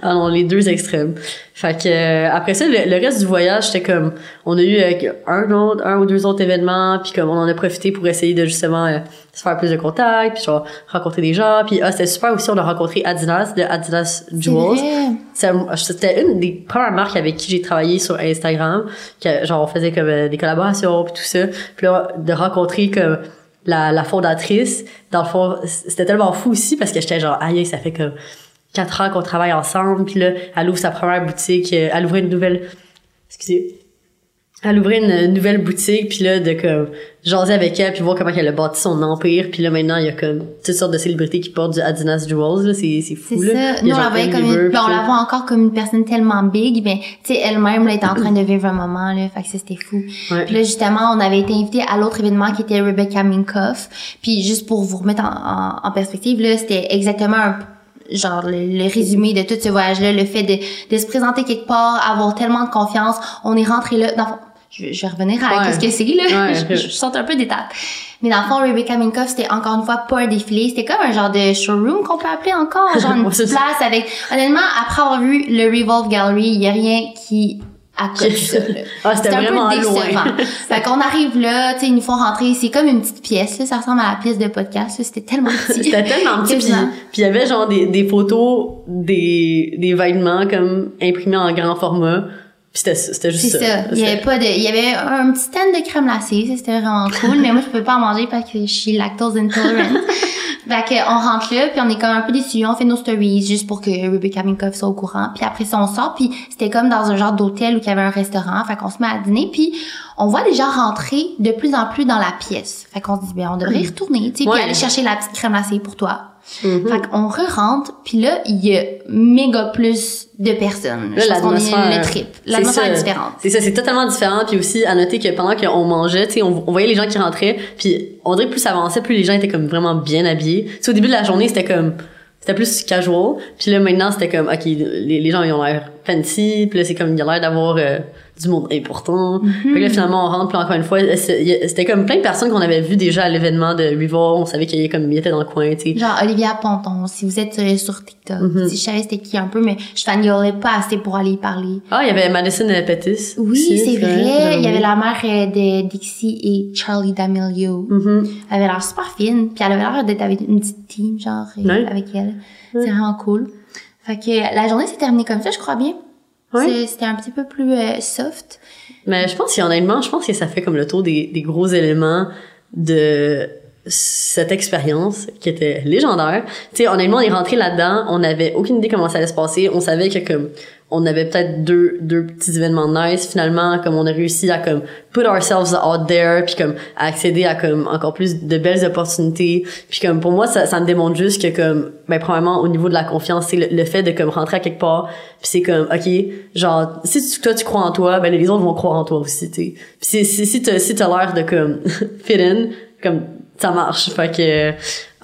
ah non, les deux extrêmes. Fait que, euh, après ça, le, reste du voyage, c'était comme, on a eu euh, un autre, un ou deux autres événements, puis comme on en a profité pour essayer de justement euh, se faire plus de contacts, puis genre rencontrer des gens, puis ah, c'était super aussi, on a rencontré Adidas, de Adidas Jewels. C'était une des premières marques avec qui j'ai travaillé sur Instagram. Que, genre, on faisait comme euh, des collaborations puis tout ça. Puis là, de rencontrer comme la, la fondatrice, dans le fond, c'était tellement fou aussi parce que j'étais genre, aïe, ça fait comme quatre ans qu'on travaille ensemble. Puis là, elle ouvre sa première boutique. euh, Elle ouvrait une nouvelle... Excusez. Elle ouvrait une nouvelle boutique, puis là, de comme jaser avec elle, puis voir comment elle a bâti son empire. Puis là, maintenant, il y a comme toutes sortes de célébrités qui portent du Adidas Jewels. Là, c'est, c'est fou, C'est là. ça. Nous, on la voyait comme une, on la voit encore comme une personne tellement big, mais, tu sais, elle-même, là, était en train de vivre un moment, là. Fait que ça, c'était fou. Ouais. Puis là, justement, on avait été invité à l'autre événement qui était Rebecca Minkoff. Puis juste pour vous remettre en, en, en perspective, là, c'était exactement un genre le, le résumé de tout ce voyage-là, le fait de, de se présenter quelque part, avoir tellement de confiance. On est rentré là. Dans, je, je vais revenir à Ouais. qu'est-ce que c'est là. Ouais. (laughs) je, je saute un peu d'étape. Mais dans le fond, Rebecca Minkoff, c'était encore une fois pas un défilé. C'était comme un genre de showroom qu'on peut appeler encore. Genre (laughs) une Ouais, ça. place avec... Honnêtement, après avoir vu le Revolve Gallery, il y a rien qui accote ça. là. Ah, c'était un vraiment peu loin. décevant. (laughs) fait qu'on arrive là, tu sais, ils nous font rentrer. C'est comme une petite pièce, là. Ça ressemble à la pièce de podcast. C'était tellement petit. C'était tellement petit, puis il y avait genre des, des photos des, des vêtements comme imprimés en grand format. C'était c'était juste ça. ça. Il y avait pas de, il y avait un petit stand de crème glacée, c'était vraiment (laughs) cool, mais moi je peux pas en manger parce que je suis lactose intolerant. (laughs) fait que on rentre là, puis on est comme un peu déçus, on fait nos stories juste pour que Rebecca Minkoff soit au courant. Puis après ça on sort, puis c'était comme dans un genre d'hôtel où il y avait un restaurant, fait qu'on se met à dîner, puis on voit les gens rentrer de plus en plus dans la pièce. Fait qu'on se dit ben on devrait y retourner, tu sais, puis aller chercher la petite crème glacée pour toi. Mhm. Fait qu'on re-rentre, puis là, il y a méga plus de personnes. Là, l'atmosphère- le trip. L'atmosphère est différente. C'est ça, c'est totalement différent. Puis aussi, à noter que pendant qu'on mangeait, tu sais, on, on voyait les gens qui rentraient. Puis on dirait que plus ça avançait, plus les gens étaient comme vraiment bien habillés. Tu au début de la journée, c'était comme c'était plus casual. Puis là, maintenant, c'était comme, OK, les, les gens, ils ont l'air fancy. Puis là, c'est comme, il a l'air d'avoir euh, du monde important. Que là, finalement, on rentre. Puis encore une fois, c'était comme plein de personnes qu'on avait vues déjà à l'événement de Riva. On savait qu'il y avait comme, il était dans le coin, tu sais. Genre Olivia Ponton, si vous êtes euh, sur TikTok. Mhm. Si je savais c'était qui un peu, mais je fangirlais pas assez pour aller y parler. Ah, il y avait Madison Pettis. Oui, c'est vrai. j'avais Il y avait la mère euh, de Dixie et Charlie D'Amelio. Mhm. Elle avait l'air super fine. Puis elle avait l'air d'être avec une petite team, genre, euh, Ouais. avec elle. C'est vraiment cool. Fait que euh, la journée s'est terminée comme ça, je crois bien. C'était un petit peu plus euh, soft. Mais je pense qu'honnêtement, je pense que ça fait comme le tour des, des gros éléments de cette expérience qui était légendaire. Tu sais, honnêtement, on est rentré là-dedans, on avait aucune idée comment ça allait se passer. On savait que comme on avait peut-être deux deux petits événements nice finalement comme on a réussi à comme put ourselves out there puis comme à accéder à comme encore plus de belles opportunités puis comme pour moi ça ça me démontre juste que comme ben premièrement au niveau de la confiance c'est le, fait de comme rentrer à quelque part puis c'est comme ok genre si tu, toi tu crois en toi ben les autres vont croire en toi aussi tu sais puis si si si t'as si l'air de comme (laughs) fit in comme ça marche fait que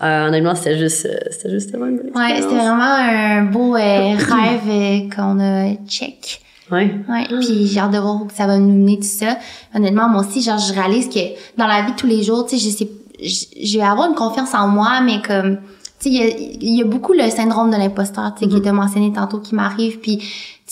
euh, honnêtement c'était juste euh, c'était juste tellement une belle Ouais, c'était vraiment un beau euh, (clears throat) rêve euh, qu'on a check. ouais Ouais, puis j'ai hâte de voir où ça va nous mener tout ça. Honnêtement, moi aussi, genre, je réalise que dans la vie de tous les jours, tu sais, je sais, je, vais avoir une confiance en moi, mais comme, tu sais, il y a, y a beaucoup le syndrome de l'imposteur, tu sais, qui était mentionné tantôt, qui m'arrive, puis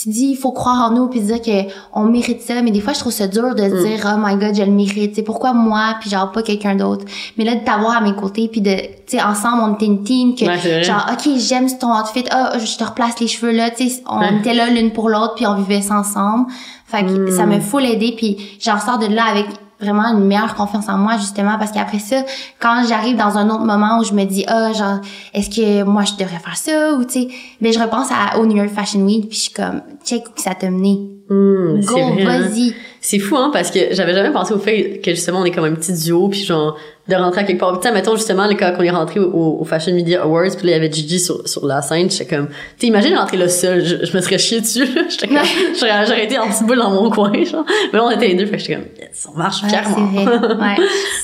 tu dis, il faut croire en nous, puis dire que on mérite ça, mais des fois, je trouve ça dur de se dire, oh my god, je le mérite, tu sais, pourquoi moi, puis genre, pas quelqu'un d'autre. Mais là, de t'avoir à mes côtés, puis de, tu sais, ensemble, on était une team, que, Ouais, c'est genre, ok, j'aime ton outfit, ah, je te replace les cheveux là, tu sais, on Ouais. était là l'une pour l'autre, puis on vivait ça ensemble. Fait que Mm. ça me full aidé, puis j'en sors de là avec vraiment une meilleure confiance en moi justement parce qu'après ça quand j'arrive dans un autre moment où je me dis ah genre est-ce que moi je devrais faire ça ou tu sais ben je repense à au New York Fashion Week puis je suis comme check où ça t'a mené Hum, go hein. vas-y C'est fou, hein, parce que j'avais jamais pensé au fait que justement on est comme un petit duo, puis genre de rentrer à quelque part. Tu sais, mettons justement le- quand on est rentré au, au Fashion Media Awards, puis là il y avait Gigi sur, sur la scène, j'étais comme, imagine rentrer là seul, je, je me serais chié dessus, (laughs) j'étais comme, j'aurais été en petite boule dans mon coin, genre. Mais là on était les deux, fait que j'étais comme, yes, on marche Ouais, fièrement. (laughs) ouais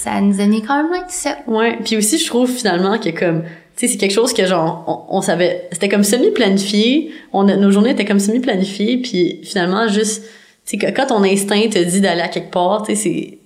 ça nous a mené quand même loin tout ça Ouais, puis aussi je trouve finalement que comme tu sais c'est quelque chose que genre on, on savait c'était comme semi planifié, on a- nos journées étaient comme semi planifiées puis finalement juste sais que quand ton instinct te dit d'aller à quelque part, tu sais c'est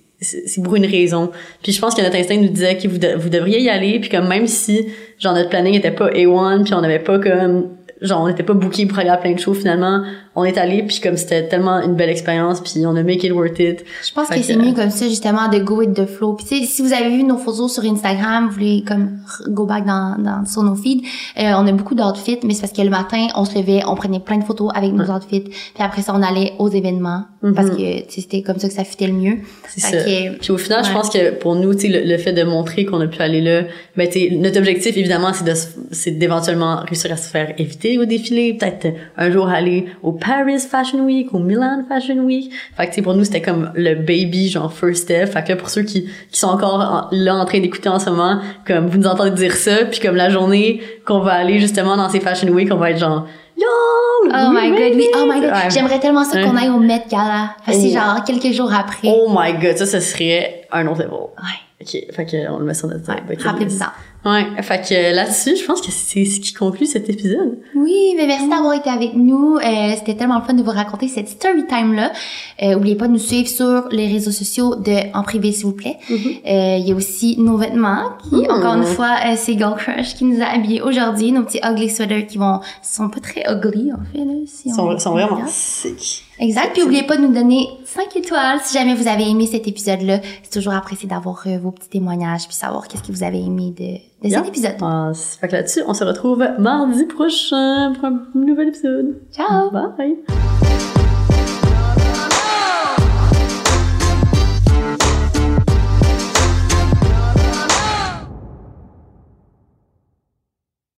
c'est pour une raison. Puis je pense que notre instinct nous disait que vous, vous devriez y aller puis comme même si genre notre planning était pas A1 puis on n'avait pas comme genre on n'était pas booké pour aller à plein de shows finalement, on est allé puis comme c'était tellement une belle expérience puis on a make it worth it. Je pense Fait que c'est mieux comme ça, justement, de go with the flow. Puis, tu sais, si vous avez vu nos photos sur Instagram, vous voulez comme go back dans, dans, sur nos feeds, euh, on a beaucoup d'outfits, mais c'est parce que le matin, on se levait, on prenait plein de photos avec nos outfits, puis après ça, on allait aux événements, parce que, c'était comme ça que ça fitait le mieux. C'est Fait ça. que- Puis au final, je pense que pour nous, tu sais, le, le fait de montrer qu'on a pu aller là, ben tu notre objectif évidemment, c'est de c'est d'éventuellement réussir à se faire éviter au défilé, peut-être un jour aller au Paris Fashion Week, au Milan Fashion Week. Fait que pour nous, c'était comme le baby genre first step. Fait que là, pour ceux qui qui sont encore en- là en train d'écouter en ce moment, comme vous nous entendez dire ça, puis comme la journée qu'on va aller justement dans ces Fashion Week, on va être genre Yo! Oh my god, oui, oh my god. Ouais. J'aimerais tellement ça qu'on aille au Met Gala. Fait que c'est Oh. genre quelques jours après. Oh my god, ça, ça serait un autre level. Ouais. Ok, fait que on le met sur notre Ouais, bucket rappelez-vous list. ça. Ouais, fait que là-dessus, je pense que c'est ce qui conclut cet épisode. Oui, mais merci d'avoir été avec nous. Euh, C'était tellement le fun de vous raconter cette story time là. Euh, oubliez pas de nous suivre sur les réseaux sociaux de en privé s'il vous plaît. Euh, Il y a aussi nos vêtements qui, Mhm. encore une fois, euh, c'est Girl Crush qui nous a habillés aujourd'hui. Nos petits ugly sweaters qui vont sont pas très ugly en fait là. Si on- sont, sont on vraiment sick. Exact. Puis oubliez pas de nous donner 5 étoiles si jamais vous avez aimé cet épisode-là. C'est toujours apprécié d'avoir euh, vos petits témoignages puis savoir qu'est-ce que vous avez aimé de, de Yeah. cet épisode. Ah, fait que là-dessus, on se retrouve mardi prochain pour un nouvel épisode. Ciao! Bye!